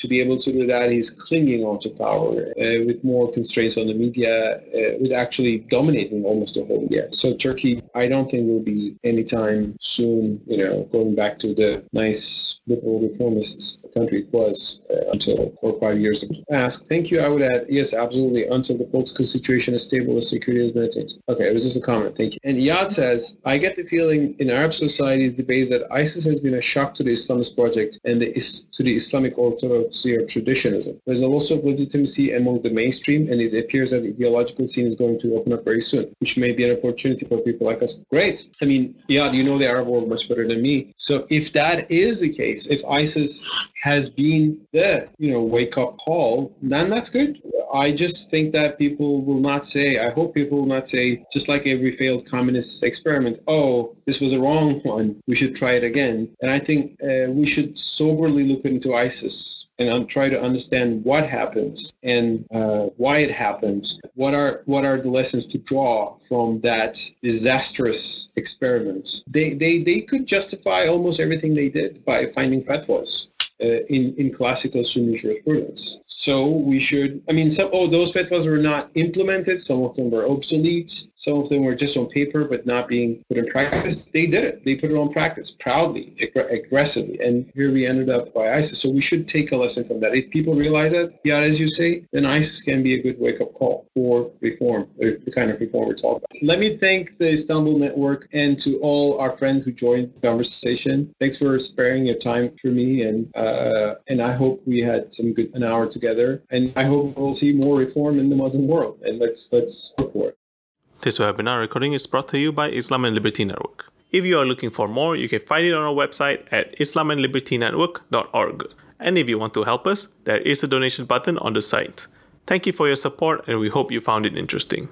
to be able to do that, he's clinging onto power uh, with more constraints on the media, uh, with actually dominating almost the whole year. So Turkey, I don't think will be anytime soon, you know, going back to the nice liberal reformist country it was uh, until four or five years ago. Ask, thank you. I would add, yes, absolutely, until the political situation is stable, the security is maintained. Okay, it was just a comment. Thank you. And Yad says, I get the feeling in Arab societies debates that ISIS has been a shock to the Islamist project and the, to the Islamic orthodoxy or traditionalism. There's a loss of legitimacy among the mainstream, and it appears that the ideological scene is going to open up very soon, which may be an opportunity for people like us. Great. I mean, Yad, you know the Arab world much better than me. So if that is the case, if ISIS has been the you know wake up call, then that's good. I just think that people will not say, I hope people will not say, just like every failed communist experiment, oh, this was a wrong (laughs) one, we should try it again. And I think uh, we should soberly look into ISIS and try to understand what happens and uh, why it happens. What are what are the lessons to draw from that disastrous experiment? They they they could justify almost everything they did by finding fatwas uh, in in classical Sunni jurisprudence. So we should. I mean, some oh those fatwas were not implemented. Some of them were obsolete. Some of them were just on paper but not being put in practice. They did it. They put it on practice proudly, ag- aggressively, and here we ended up by ISIS. So we should take a lesson from that. If people realize that, yeah, as you say, then ISIS can be a good wake up call for reform, the kind of reform we're talking about. Let me thank the Istanbul Network and to all our friends who joined the conversation. Thanks for sparing your time for me, and uh, and I hope we had some good an hour together. And I hope we'll see more reform in the Muslim world. And let's let's go for it. This webinar recording is brought to you by Islam and Liberty Network. If you are looking for more, you can find it on our website at islamandlibertynetwork.org. And if you want to help us, there is a donation button on the site. Thank you for your support, and we hope you found it interesting.